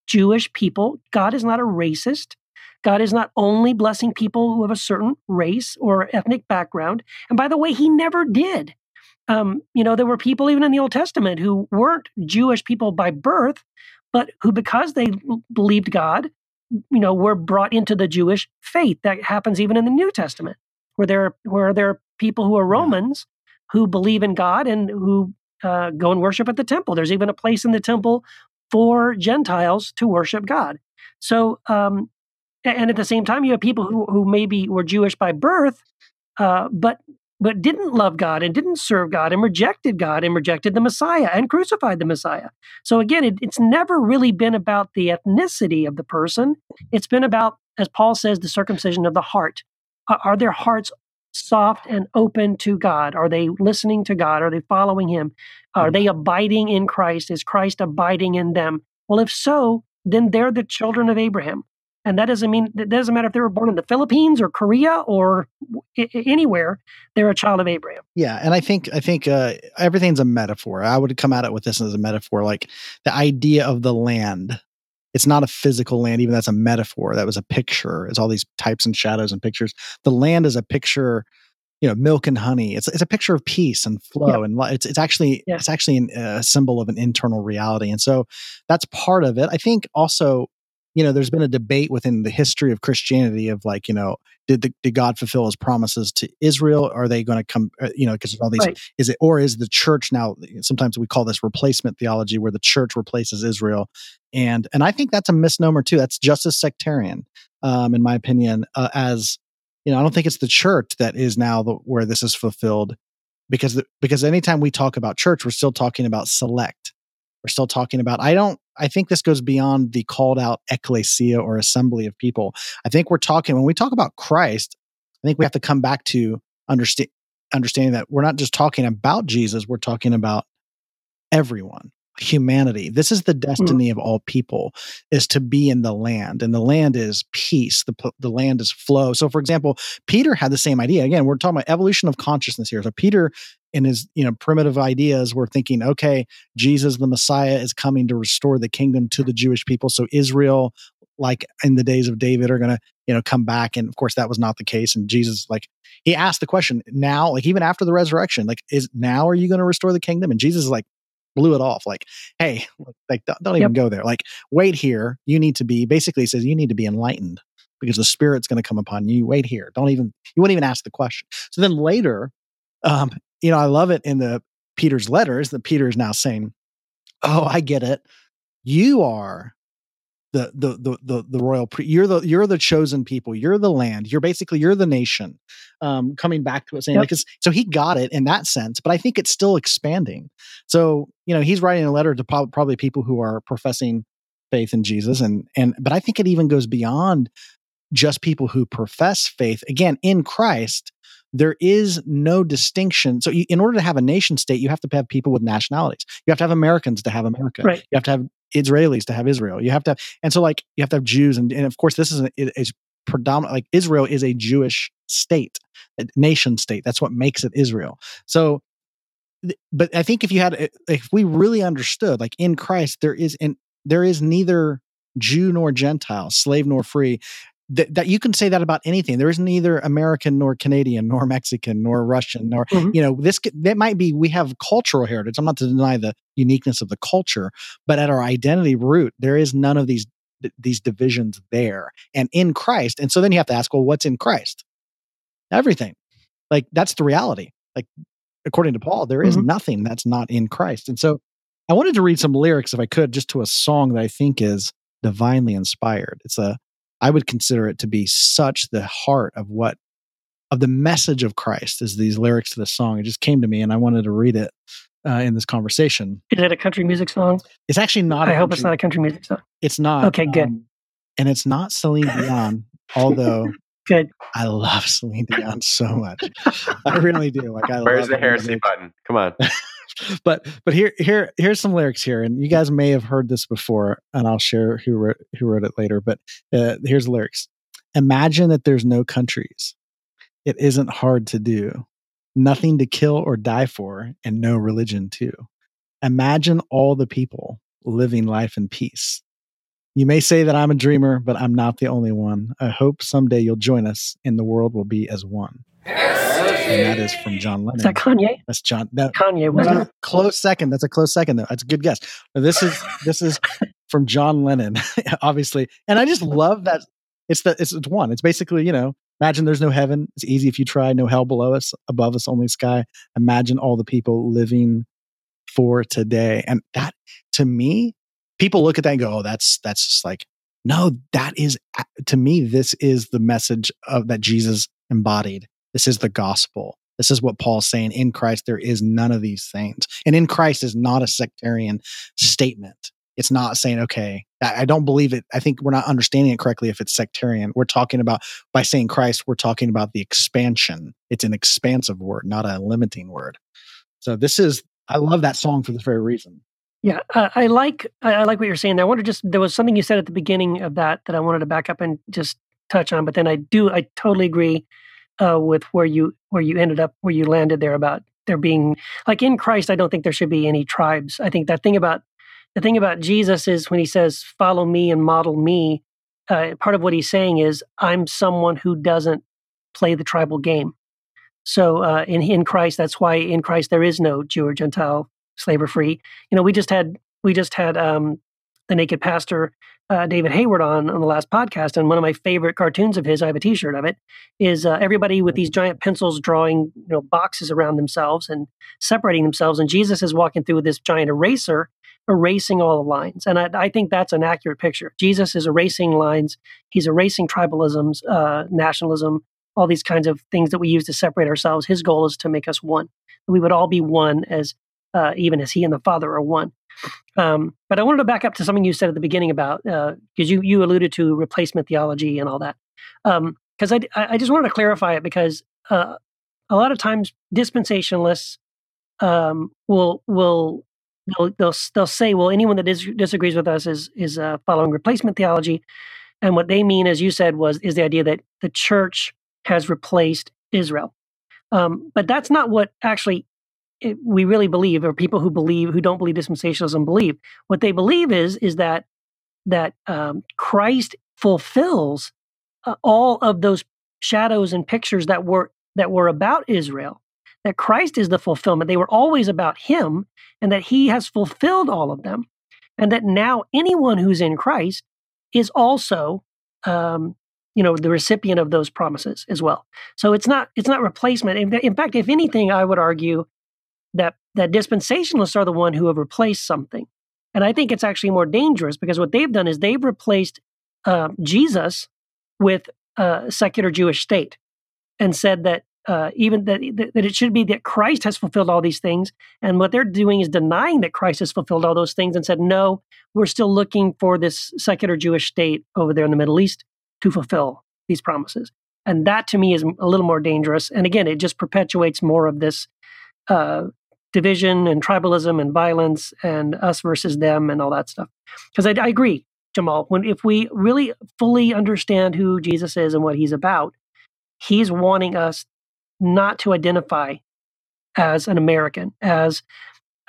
Jewish people. God is not a racist. God is not only blessing people who have a certain race or ethnic background. And by the way, he never did. Um, you know, there were people even in the Old Testament who weren't Jewish people by birth, but who, because they believed God, you know, were brought into the Jewish faith. That happens even in the New Testament, where there where there are people who are Romans who believe in God and who uh, go and worship at the temple. There's even a place in the temple for Gentiles to worship God. So, um, and at the same time, you have people who who maybe were Jewish by birth, uh, but but didn't love God and didn't serve God and rejected God and rejected the Messiah and crucified the Messiah. So again, it, it's never really been about the ethnicity of the person. It's been about, as Paul says, the circumcision of the heart. Are, are their hearts soft and open to God? Are they listening to God? Are they following Him? Are mm-hmm. they abiding in Christ? Is Christ abiding in them? Well, if so, then they're the children of Abraham. And that doesn't mean that doesn't matter if they were born in the Philippines or Korea or anywhere. They're a child of Abraham. Yeah, and I think I think uh, everything's a metaphor. I would come at it with this as a metaphor, like the idea of the land. It's not a physical land, even that's a metaphor. That was a picture. It's all these types and shadows and pictures. The land is a picture, you know, milk and honey. It's it's a picture of peace and flow, and it's it's actually Yeah. it's actually an, a symbol of an internal reality. And so that's part of it. I think also, you know, there's been a debate within the history of Christianity of like, you know, did the, did God fulfill His promises to Israel? Are they going to come? uh, You know, because all these Right. is it or is the church now sometimes we call this replacement theology where the church replaces israel and and i think that's a misnomer too that's just as sectarian um in my opinion uh, as you know i don't think it's the church that is now the, where this is fulfilled because the, because anytime we talk about church we're still talking about select we're still talking about i don't i think this goes beyond the called out ecclesia or assembly of people i think we're talking when we talk about christ i think we have to come back to understand understanding that we're not just talking about Jesus, we're talking about everyone, humanity. This is the mm. destiny of all people is to be in the land and the land is peace. The, the land is flow. So for example, Peter had the same idea. Again, we're talking about evolution of consciousness here. So Peter in his, you know, primitive ideas were thinking, okay, Jesus the Messiah is coming to restore the kingdom to the Jewish people. So Israel like in the days of David are going to, you know, come back and of course that was not the case and Jesus like he asked the question now like even after the resurrection like is now are you going to restore the kingdom? And jesus is like blew it off like hey like don't, don't even Yep. go there. Like wait here. You need to be basically he says you need to be enlightened because the spirit's going to come upon you. Wait here. Don't even you wouldn't even ask the question. So then later um you know i love it in the peter's letters that peter is now saying oh i get it. You are the the the the, the royal pre- you're the you're the chosen people. You're the land. You're basically you're the nation. Um coming back to it saying Yep. like 'cause- so he got it in that sense but i think it's still expanding. So you know he's writing a letter to prob- probably people who are professing faith in jesus and and but i think it even goes beyond just people who profess faith. Again in christ there is no distinction. So you, in order to have a nation state you have to have people with nationalities. You have to have americans to have america. Right. you have to have israelis to have israel. You have to have, and so like you have to have jews and, and of course this is a, is predominant like israel is a jewish state a nation state. That's what makes it israel. So but i think if you had if we really understood like in christ there is in there is neither jew nor gentile slave nor free that, that you can say that about anything. There is neither american nor canadian nor mexican nor russian nor Mhm. you know this that might be we have cultural heritage. I'm not to deny the uniqueness of the culture but at our identity root there is none of these these divisions there and in christ. And so then you have to ask well what's in christ? Everything. Like that's the reality. Like according to paul there is Mhm. nothing that's not in christ. And so i wanted to read some lyrics if i could just to a song that i think is divinely inspired. It's a i would consider it to be such the heart of what of the message of christ is these lyrics to the song it just came to me and i wanted to read it uh, in this conversation Is it a country music song? it's actually not I a hope it's not a country music song. it's not Okay, good. um, and it's not celine dion although Good. I love Celine Dion so much. I really do. Like I Where's love the heresy music. button? Come on. But but here here here's some lyrics here, and you guys may have heard this before, and I'll share who wrote who wrote it later. But uh, here's the lyrics: Imagine that there's no countries. It isn't hard to do. Nothing to kill or die for, and no religion too. Imagine all the people living life in peace. You may say that I'm a dreamer, but I'm not the only one. I hope someday you'll join us and the world will be as one. And that is from John Lennon. Is that Kanye? That's John. That, Kanye, uh, close second. That's a close second, though. That's a good guess. This is this is from John Lennon, obviously, and I just love that. It's the it's, it's one. It's basically you know, imagine there's no heaven. It's easy if you try. No hell below us, above us only sky. Imagine all the people living for today, and that to me, people look at that and go, "Oh, that's that's just like." No, that is to me. This is the message of that Jesus embodied. This is the gospel. This is what Paul's saying. In Christ, there is none of these things. And in Christ is not a sectarian statement. it's not saying okay I, don't believe it i think we're not understanding it correctly if it's sectarian we're talking about by saying christ we're talking about the expansion it's an expansive word not a limiting word so this is i love that song for this very reason Yeah, uh, I like I like what you're saying there. I want to just there was something you said at the beginning of that that I wanted to back up and just touch on, but then I do I totally agree uh, with where you where you ended up where you landed there about there being like in Christ. I don't think there should be any tribes. I think that thing about the thing about Jesus is when he says follow me and model me. Uh, part of what he's saying is I'm someone who doesn't play the tribal game. So uh, in in Christ, that's why in Christ there is no Jew or Gentile, slave or free. You know, we just had we just had um, the naked pastor uh, David Hayward on on the last podcast, and one of my favorite cartoons of his, I have a T-shirt of it, is uh, everybody with these giant pencils drawing you know boxes around themselves and separating themselves, and Jesus is walking through with this giant eraser, erasing all the lines, and I, I think that's an accurate picture. Jesus is erasing lines. He's erasing tribalisms, uh, nationalism, all these kinds of things that we use to separate ourselves. His goal is to make us one. We would all be one as uh, even as he and the Father are one. Um, but I wanted to back up to something you said at the beginning about because you you alluded to replacement theology and all that. Because I I just wanted to clarify it because uh, a lot of times dispensationalists um, will will they'll, they'll they'll say, well, anyone that dis- disagrees with us is is uh, following replacement theology, and what they mean, as you said, was is the idea that the church has replaced Israel. Um, but that's not what actually it, we really believe, or people who believe who don't believe dispensationalism believe. What they believe is is that that um, Christ fulfills uh, all of those shadows and pictures that were that were about Israel. That Christ is the fulfillment. They were always about Him, and that He has fulfilled all of them, and that now anyone who's in Christ is also um, you know the recipient of those promises as well so it's not it's not replacement in, in fact if anything i would argue that that dispensationalists are the one who have replaced something and i think it's actually more dangerous because what they've done is they've replaced uh, jesus with a secular jewish state and said that uh, even that, that it should be that christ has fulfilled all these things and what they're doing is denying that christ has fulfilled all those things and said no we're still looking for this secular jewish state over there in the middle east to fulfill these promises. And that to me is a little more dangerous. And again, it just perpetuates more of this uh, division and tribalism and violence and us versus them and all that stuff. Because I, I agree, Jamal, when if we really fully understand who Jesus is and what he's about, he's wanting us not to identify as an American, as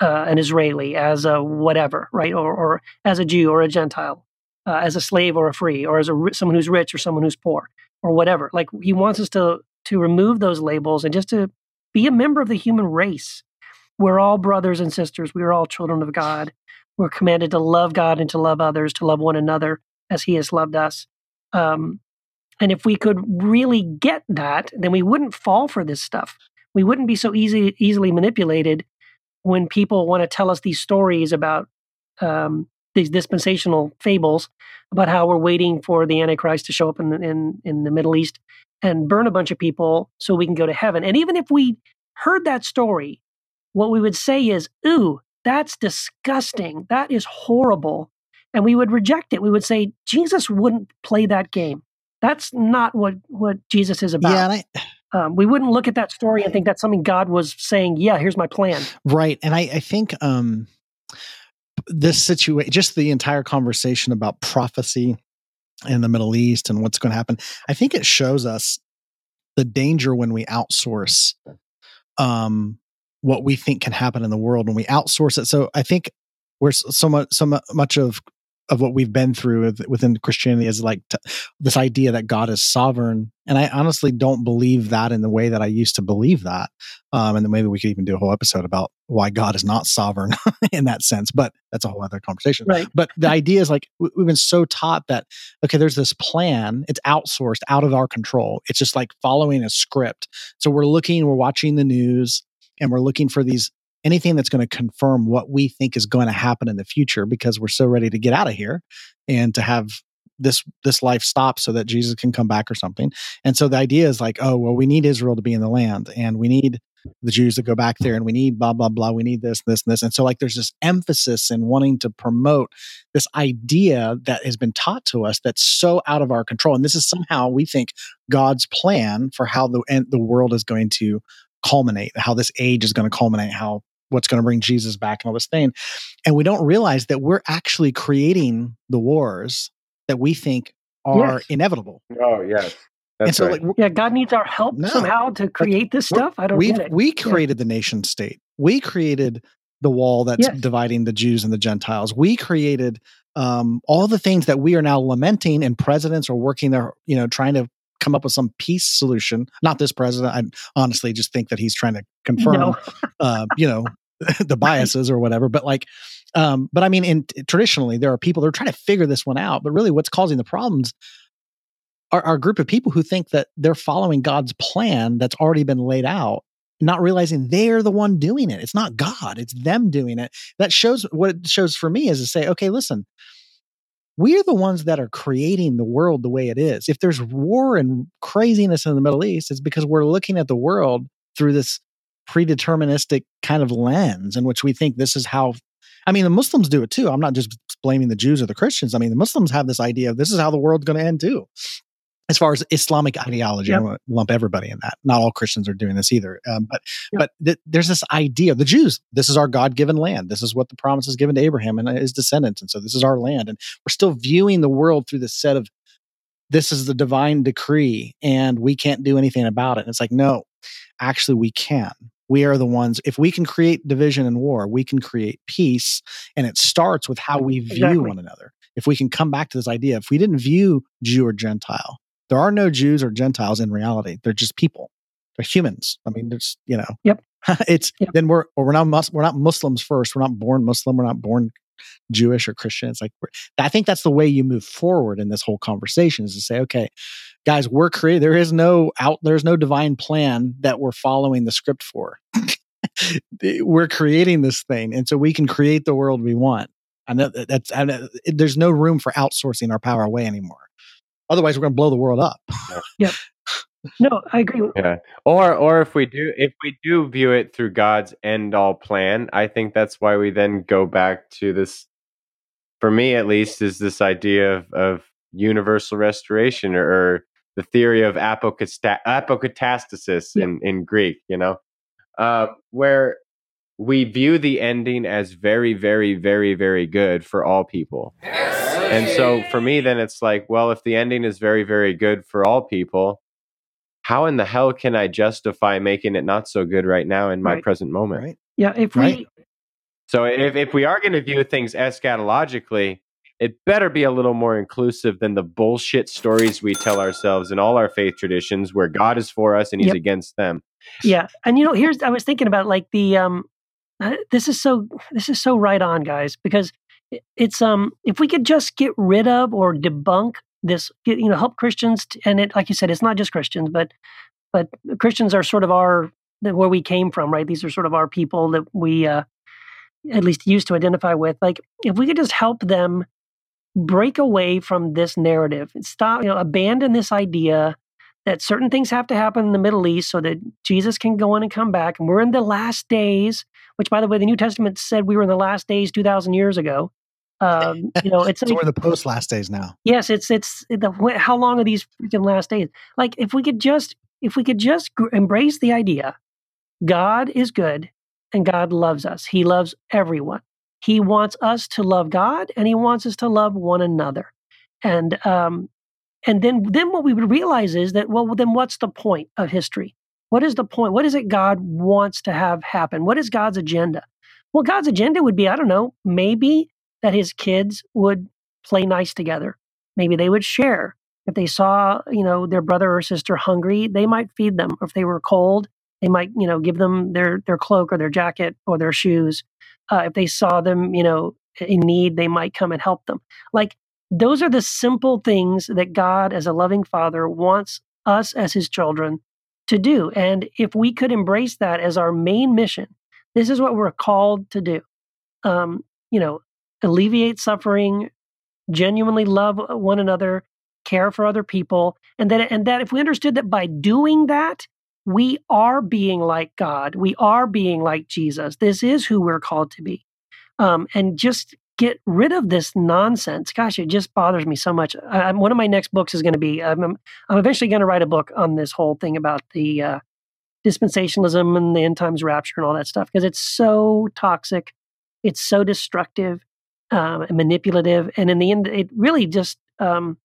uh, an Israeli, as a whatever, right, or, or as a Jew or a Gentile uh, as a slave or a free, or as a someone who's rich or someone who's poor, or whatever. Like he wants us to to remove those labels and just to be a member of the human race. We're all brothers and sisters. We are all children of God. We're commanded to love God and to love others, to love one another as He has loved us. Um, and if we could really get that, then we wouldn't fall for this stuff. We wouldn't be so easy, easily manipulated when people want to tell us these stories about um, these dispensational fables about how we're waiting for the Antichrist to show up in the, in, in the Middle East and burn a bunch of people so we can go to heaven. And even if we heard that story, what we would say is, ooh, that's disgusting. That is horrible. And we would reject it. We would say, Jesus wouldn't play that game. That's not what, what Jesus is about. Yeah, and I, um, we wouldn't look at that story and think that's something God was saying, yeah, here's my plan. right. And I, I think um, this situation, just the entire conversation about prophecy in the Middle East and what's going to happen, I think it shows us the danger when we outsource um, what we think can happen in the world when we outsource it. So I think we're so much so much of of what we've been through within Christianity is like t- this idea that God is sovereign, and I honestly don't believe that in the way that I used to believe that. Um, and then maybe we could even do a whole episode about why God is not sovereign in that sense, but that's a whole other conversation. Right. But the idea is like we've been so taught that okay, there's this plan, it's outsourced, out of our control. It's just like following a script. So we're looking, we're watching the news, and we're looking for these anything that's going to confirm what we think is going to happen in the future because we're so ready to get out of here and to have this this life stop so that Jesus can come back or something. And so the idea is like, oh, well, we need Israel to be in the land and we need the Jews that go back there and we need blah, blah, blah. We need this, this, and this. And so, like, there's this emphasis in wanting to promote this idea that has been taught to us that's so out of our control. And this is somehow, we think, God's plan for how the, the world is going to culminate, how this age is going to culminate, how what's going to bring Jesus back and all this thing. And we don't realize that we're actually creating the wars that we think are Yes. inevitable. Oh yes, and so, right. like, Yeah, God needs our help No. somehow to create this stuff. I don't we get it. we Yeah. created the nation state. We created the wall that's Yes. dividing the Jews and the Gentiles. We created um, all the things that we are now lamenting, and presidents are working there, you know, trying to come up with some peace solution. Not this president. I honestly just think that he's trying to confirm, No. uh, you know, the biases or whatever. But like, um, but I mean, in traditionally, there are people that are trying to figure this one out. But really, what's causing the problems are, are a group of people who think that they're following God's plan that's already been laid out, not realizing they're the one doing it. It's not God; it's them doing it. That shows what it shows for me is to say, okay, listen. We're the ones that are creating the world the way it is. If there's war and craziness in the Middle East, it's because we're looking at the world through this predeterministic kind of lens in which we think this is how I mean the Muslims do it too. I'm not just blaming the Jews or the Christians. I mean the Muslims have this idea of this is how the world's going to end too. As far as Islamic ideology, I Yep. want to lump everybody in that. Not all Christians are doing this either. Um, but Yep. but th- there's this idea the Jews. This is our God given land. This is what the promise is given to Abraham and his descendants, and so this is our land. And we're still viewing the world through this set of this is the divine decree, and we can't do anything about it. And it's like no, actually we can we are the ones if we can create division and war we can create peace and it starts with how we view Exactly. one another if we can come back to this idea if we didn't view jew or gentile there are no jews or gentiles in reality. They're just people. They're humans. I mean there's you know Yep. it's Yep. then we're or we're not mus- we're not muslims first. We're not born muslim. We're not born jewish or christian. It's like we're, i think that's the way you move forward in this whole conversation is to say okay guys we're creating there is no out there's no divine plan that we're following the script for. Eh, we're creating this thing and so we can create the world we want. I know that's I know, there's no room for outsourcing our power away anymore otherwise we're going to blow the world up No, I agree. Yeah. Or or if we do if we do view it through God's end all plan, I think that's why we then go back to this for me at least is this idea of, of universal restoration or, or the theory of apokata- apokatastasis Yeah. in, in Greek, you know, uh, where we view the ending as very, very, very, very good for all people. And so for me, then it's like, well, if the ending is very, very good for all people, how in the hell can I justify making it not so good right now in my Right. present moment? right Yeah, if Right. we So if, if we are going to view things eschatologically, it better be a little more inclusive than the bullshit stories we tell ourselves in all our faith traditions where God is for us and he's Yep. against them. yeah, and you know, here's I was thinking about like the um, uh, this is so this is so right on, guys, because it- it's um, if we could just get rid of or debunk this, you know, help Christians, and it like you said, it's not just Christians, but but Christians are sort of our where we came from, right? These are sort of our people that we uh, at least used to identify with. Like, if we could just help them break away from this narrative stop, you know, abandon this idea that certain things have to happen in the Middle East so that Jesus can go in and come back. And we're in the last days, which, by the way, the New Testament said we were in the last days 2,000 years ago. Um, you know, it's so like, we're the post last days now yes, it's it's the how long are these freaking last days? Like, if we could just if we could just gr- embrace the idea, God is good and God loves us. He loves everyone. He wants us to love God and He wants us to love one another. And um, and then then what we would realize is that well then what's the point of history? What is the point? What is it God wants to have happen? What is God's agenda? Well, God's agenda would be I don't know maybe that His kids would play nice together. Maybe they would share. If they saw, you know, their brother or sister hungry, they might feed them. Or if they were cold, they might, you know, give them their their cloak or their jacket or their shoes. Uh, if they saw them, you know, in need, they might come and help them. Like those are the simple things that God, as a loving Father, wants us as His children to do. And if we could embrace that as our main mission, this is what we're called to do. Um, you know, alleviate suffering, genuinely love one another, care for other people, and that and that if we understood that by doing that, we are being like God. We are being like Jesus. This is who we're called to be. Um, and just get rid of this nonsense. Gosh, it just bothers me so much. I, one of my next books is going to be, I'm, I'm eventually going to write a book on this whole thing about the uh, dispensationalism and the end times rapture and all that stuff because it's so toxic. It's so destructive um, and manipulative. And in the end, it really just, um,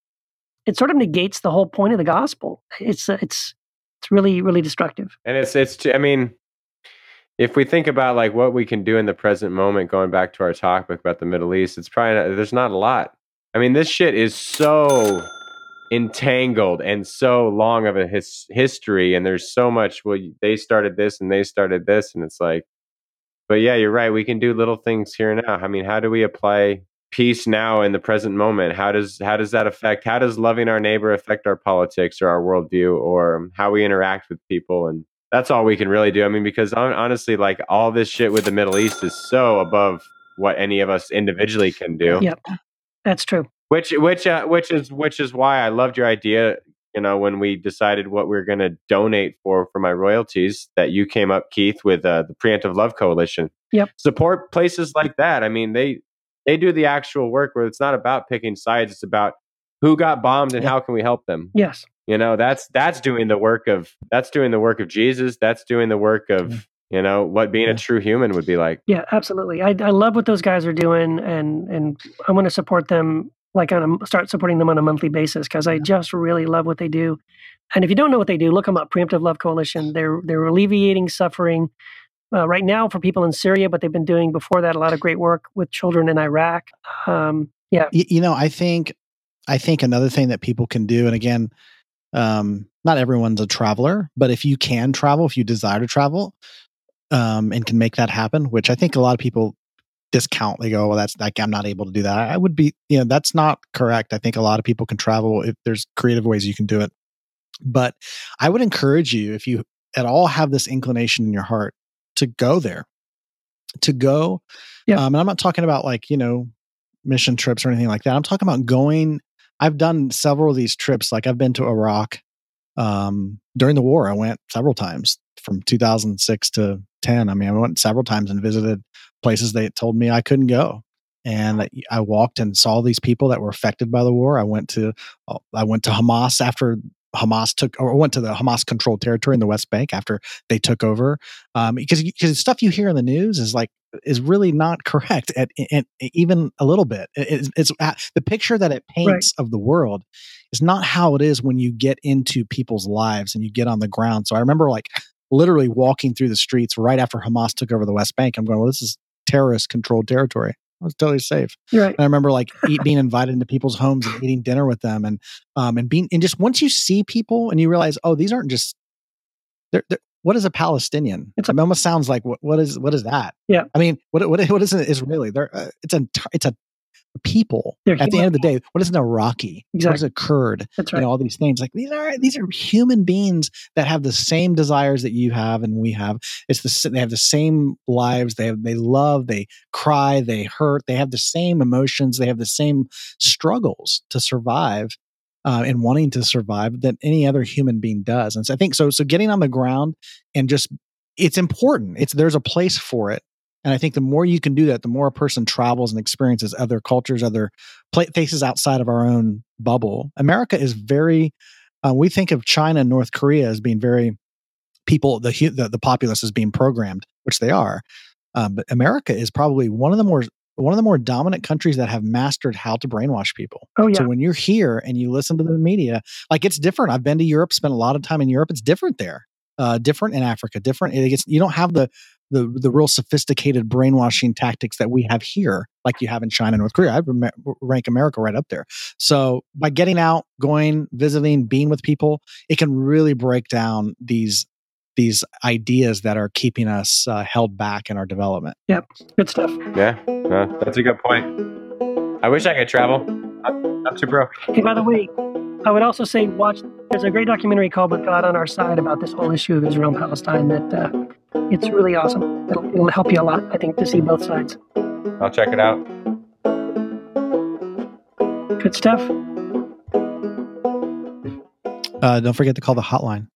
it sort of negates the whole point of the gospel. It's, uh, it's, it's really, really destructive. And it's, it's, I mean, if we think about like what we can do in the present moment, going back to our topic about the Middle East, it's probably not, there's not a lot. I mean, this shit is so entangled and so long of a his, history, and there's so much. Well, they started this and they started this, and it's like, but yeah, you're right. We can do little things here and now. I mean, how do we apply peace now in the present moment? How does how does that affect? How does loving our neighbor affect our politics or our worldview or how we interact with people and that's all we can really do. I mean, because honestly, like all this shit with the Middle East is so above what any of us individually can do. Yep, that's true. Which, which, uh, which is, which is why I loved your idea. You know, when we decided what we are going to donate for for my royalties, that you came up, Keith, with uh, the Preemptive Love Coalition. Yep. Support places like that. I mean, they they do the actual work where it's not about picking sides; it's about who got bombed and how can we help them. Yes you know that's that's doing the work of that's doing the work of jesus that's doing the work of you know what being yeah. a true human would be like yeah absolutely I, I love what those guys are doing and and i want to support them like on a, start supporting them on a monthly basis because i just really love what they do. And if you don't know what they do look them up preemptive love coalition. They're they're alleviating suffering uh, right now for people in syria but they've been doing before that a lot of great work with children in iraq. Um, yeah. You, you know i think i think another thing that people can do and again um, not everyone's a traveler, but if you can travel, if you desire to travel, um, and can make that happen, which I think a lot of people discount. They go, "Well, that's like I'm not able to do that." I would be, you know, that's not correct. I think a lot of people can travel if there's creative ways you can do it. But I would encourage you, if you at all have this inclination in your heart, to go there, to go. Yeah. Um, and I'm not talking about like you know mission trips or anything like that. I'm talking about going I've done several of these trips. Like I've been to Iraq um, during the war. I went several times from 2006 to 10. I mean, I went several times and visited places they told me I couldn't go. And I walked and saw these people that were affected by the war. I went to uh, I went to Hamas after Hamas took or went to the Hamas controlled territory in the West Bank after they took over. Um, because because stuff you hear in the news is like is really not correct at, at, at even a little bit. It, it's, it's the picture that it paints right. of the world is not how it is when you get into people's lives and you get on the ground. So I remember like literally walking through the streets right after Hamas took over the West Bank. I'm going, well, this is terrorist controlled territory. I was totally safe. Right. And I remember like eat, being invited into people's homes and eating dinner with them, and um and being and just once you see people and you realize, oh, these aren't just they're, they're what is a Palestinian? It's a, it almost sounds like what what is what is that? Yeah. I mean, what what what is an Israeli? There, uh, it's a it's a people They're at the end of the day. What is an iraqi? Exactly. what is a kurd? That's right. you know all these things. like these are these are human beings that have the same desires that you have and we have. It's the they have the same lives. They have they love they cry they hurt. They have the same emotions. They have the same struggles to survive uh, and wanting to survive that any other human being does. And so i think so so getting on the ground and just it's important. It's there's a place for it and I think the more you can do that, the more a person travels and experiences other cultures, other places outside of our own bubble. America is very, uh, we think of China and North Korea as being very people, the, the, the populace is being programmed, which they are. Um, but America is probably one of the more one of the more dominant countries that have mastered how to brainwash people. Oh, yeah. So when you're here and you listen to the media, like it's different. I've been to Europe, spent a lot of time in Europe. It's different there. Uh, different in Africa, different. It gets, you don't have the the the real sophisticated brainwashing tactics that we have here, like you have in China and North Korea. I would rank America right up there. So by getting out, going, visiting, being with people, it can really break down these these ideas that are keeping us uh, held back in our development. Yep, good stuff. Yeah, uh, that's a good point. I wish I could travel. I'm, I'm too broke. Hey, by the way, I would also say watch. There's a great documentary called "With God on Our Side" about this whole issue of Israel and Palestine. That uh, it's really awesome. It'll, it'll help you a lot, I think, to see both sides. I'll check it out. Good stuff. Uh, don't forget to call the hotline.